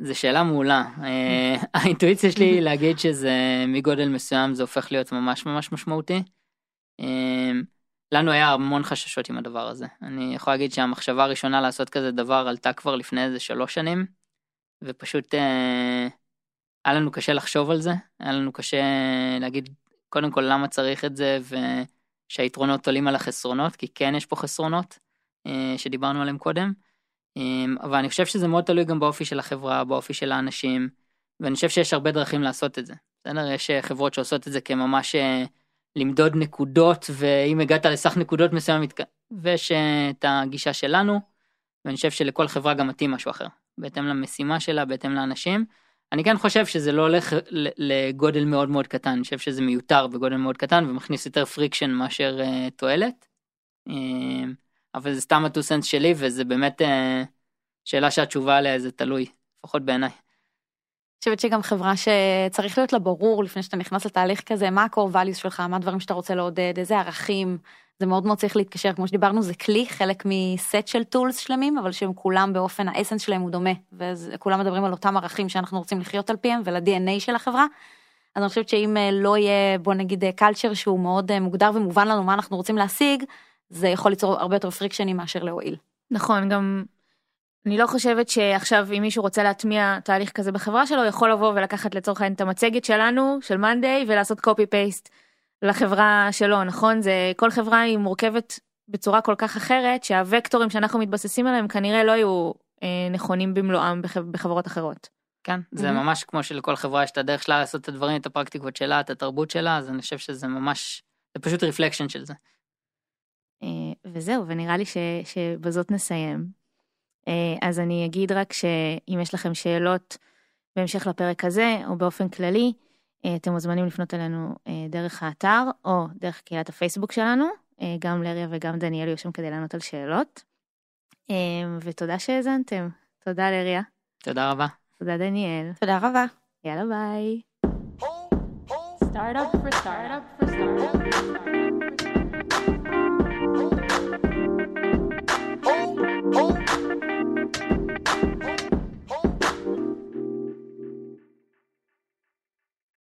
זו שאלה מעולה. אה, האינטואיציה שלי היא להגיד שזה מגודל מסוים זה הופך להיות ממש ממש משמעותי. אה, לנו היה המון חששות עם הדבר הזה. אני יכול להגיד שהמחשבה הראשונה לעשות כזה דבר עלתה כבר לפני איזה שלוש שנים, ופשוט אה, היה לנו קשה לחשוב על זה, היה לנו קשה להגיד קודם כל למה צריך את זה ושהיתרונות עולים על החסרונות, כי כן יש פה חסרונות אה, שדיברנו עליהם קודם. אמ, אבל אני חושב שזה מאוד תלוי גם באופי של החברה, באופי של האנשים, ואני חושב שיש הרבה דרכים לעשות את זה. בסדר? יש אה, חברות שעושות את זה כממש אה, למדוד נקודות, ואם הגעת לסך נקודות מסוים, ויש אה, את הגישה שלנו, ואני חושב שלכל חברה גם מתאים משהו אחר, בהתאם למשימה שלה, בהתאם לאנשים. אני כן חושב שזה לא הולך לגודל מאוד מאוד קטן, אני חושב שזה מיותר בגודל מאוד קטן ומכניס יותר friction מאשר אה, תועלת. אמ, אבל זה סתם ה two cents שלי וזה באמת אה, שאלה שהתשובה עליה זה תלוי, לפחות בעיניי. חושבת שגם חברה שצריך להיות לה ברור לפני שאתה נכנס לתהליך כזה, מה ה-core values שלך, מה הדברים שאתה רוצה לעודד, איזה ערכים, זה מאוד מאוד צריך להתקשר, כמו שדיברנו, זה כלי, חלק מסט של טולס שלמים, אבל שהם כולם באופן, האסנס שלהם הוא דומה, וכולם מדברים על אותם ערכים שאנחנו רוצים לחיות על פיהם ול-DNA של החברה. אז אני חושבת שאם אה, לא יהיה, בוא נגיד, קלצ'ר שהוא מאוד אה, מוגדר ומובן לנו מה אנחנו רוצים להשיג, זה יכול ליצור הרבה יותר פריקשנים מאשר להועיל. נכון, גם אני לא חושבת שעכשיו אם מישהו רוצה להטמיע תהליך כזה בחברה שלו, יכול לבוא ולקחת לצורך העניין את המצגת שלנו, של מאנדיי, ולעשות קופי פייסט לחברה שלו, נכון? זה, כל חברה היא מורכבת בצורה כל כך אחרת, שהווקטורים שאנחנו מתבססים עליהם כנראה לא יהיו אה, נכונים במלואם בח- בחברות אחרות. כן, זה מהמם. ממש כמו שלכל חברה יש את הדרך שלה לעשות את הדברים, את הפרקטיקות שלה, את התרבות שלה, אז אני חושב שזה ממש, זה פשוט רפלקשן של זה. אה, וזהו, ונראה לי ש, שבזאת נסיים. אה, אז אני אגיד רק שאם יש לכם שאלות בהמשך לפרק הזה, או באופן כללי, אה, אתם מוזמנים לפנות אלינו אה, דרך האתר, או דרך קהילת הפייסבוק שלנו. גם לריה וגם דניאל יהיו שם כדי לענות על שאלות. ותודה שהאזנתם. תודה לריה. תודה רבה. תודה דניאל. תודה רבה. יאללה ביי. Startup for startup for startup.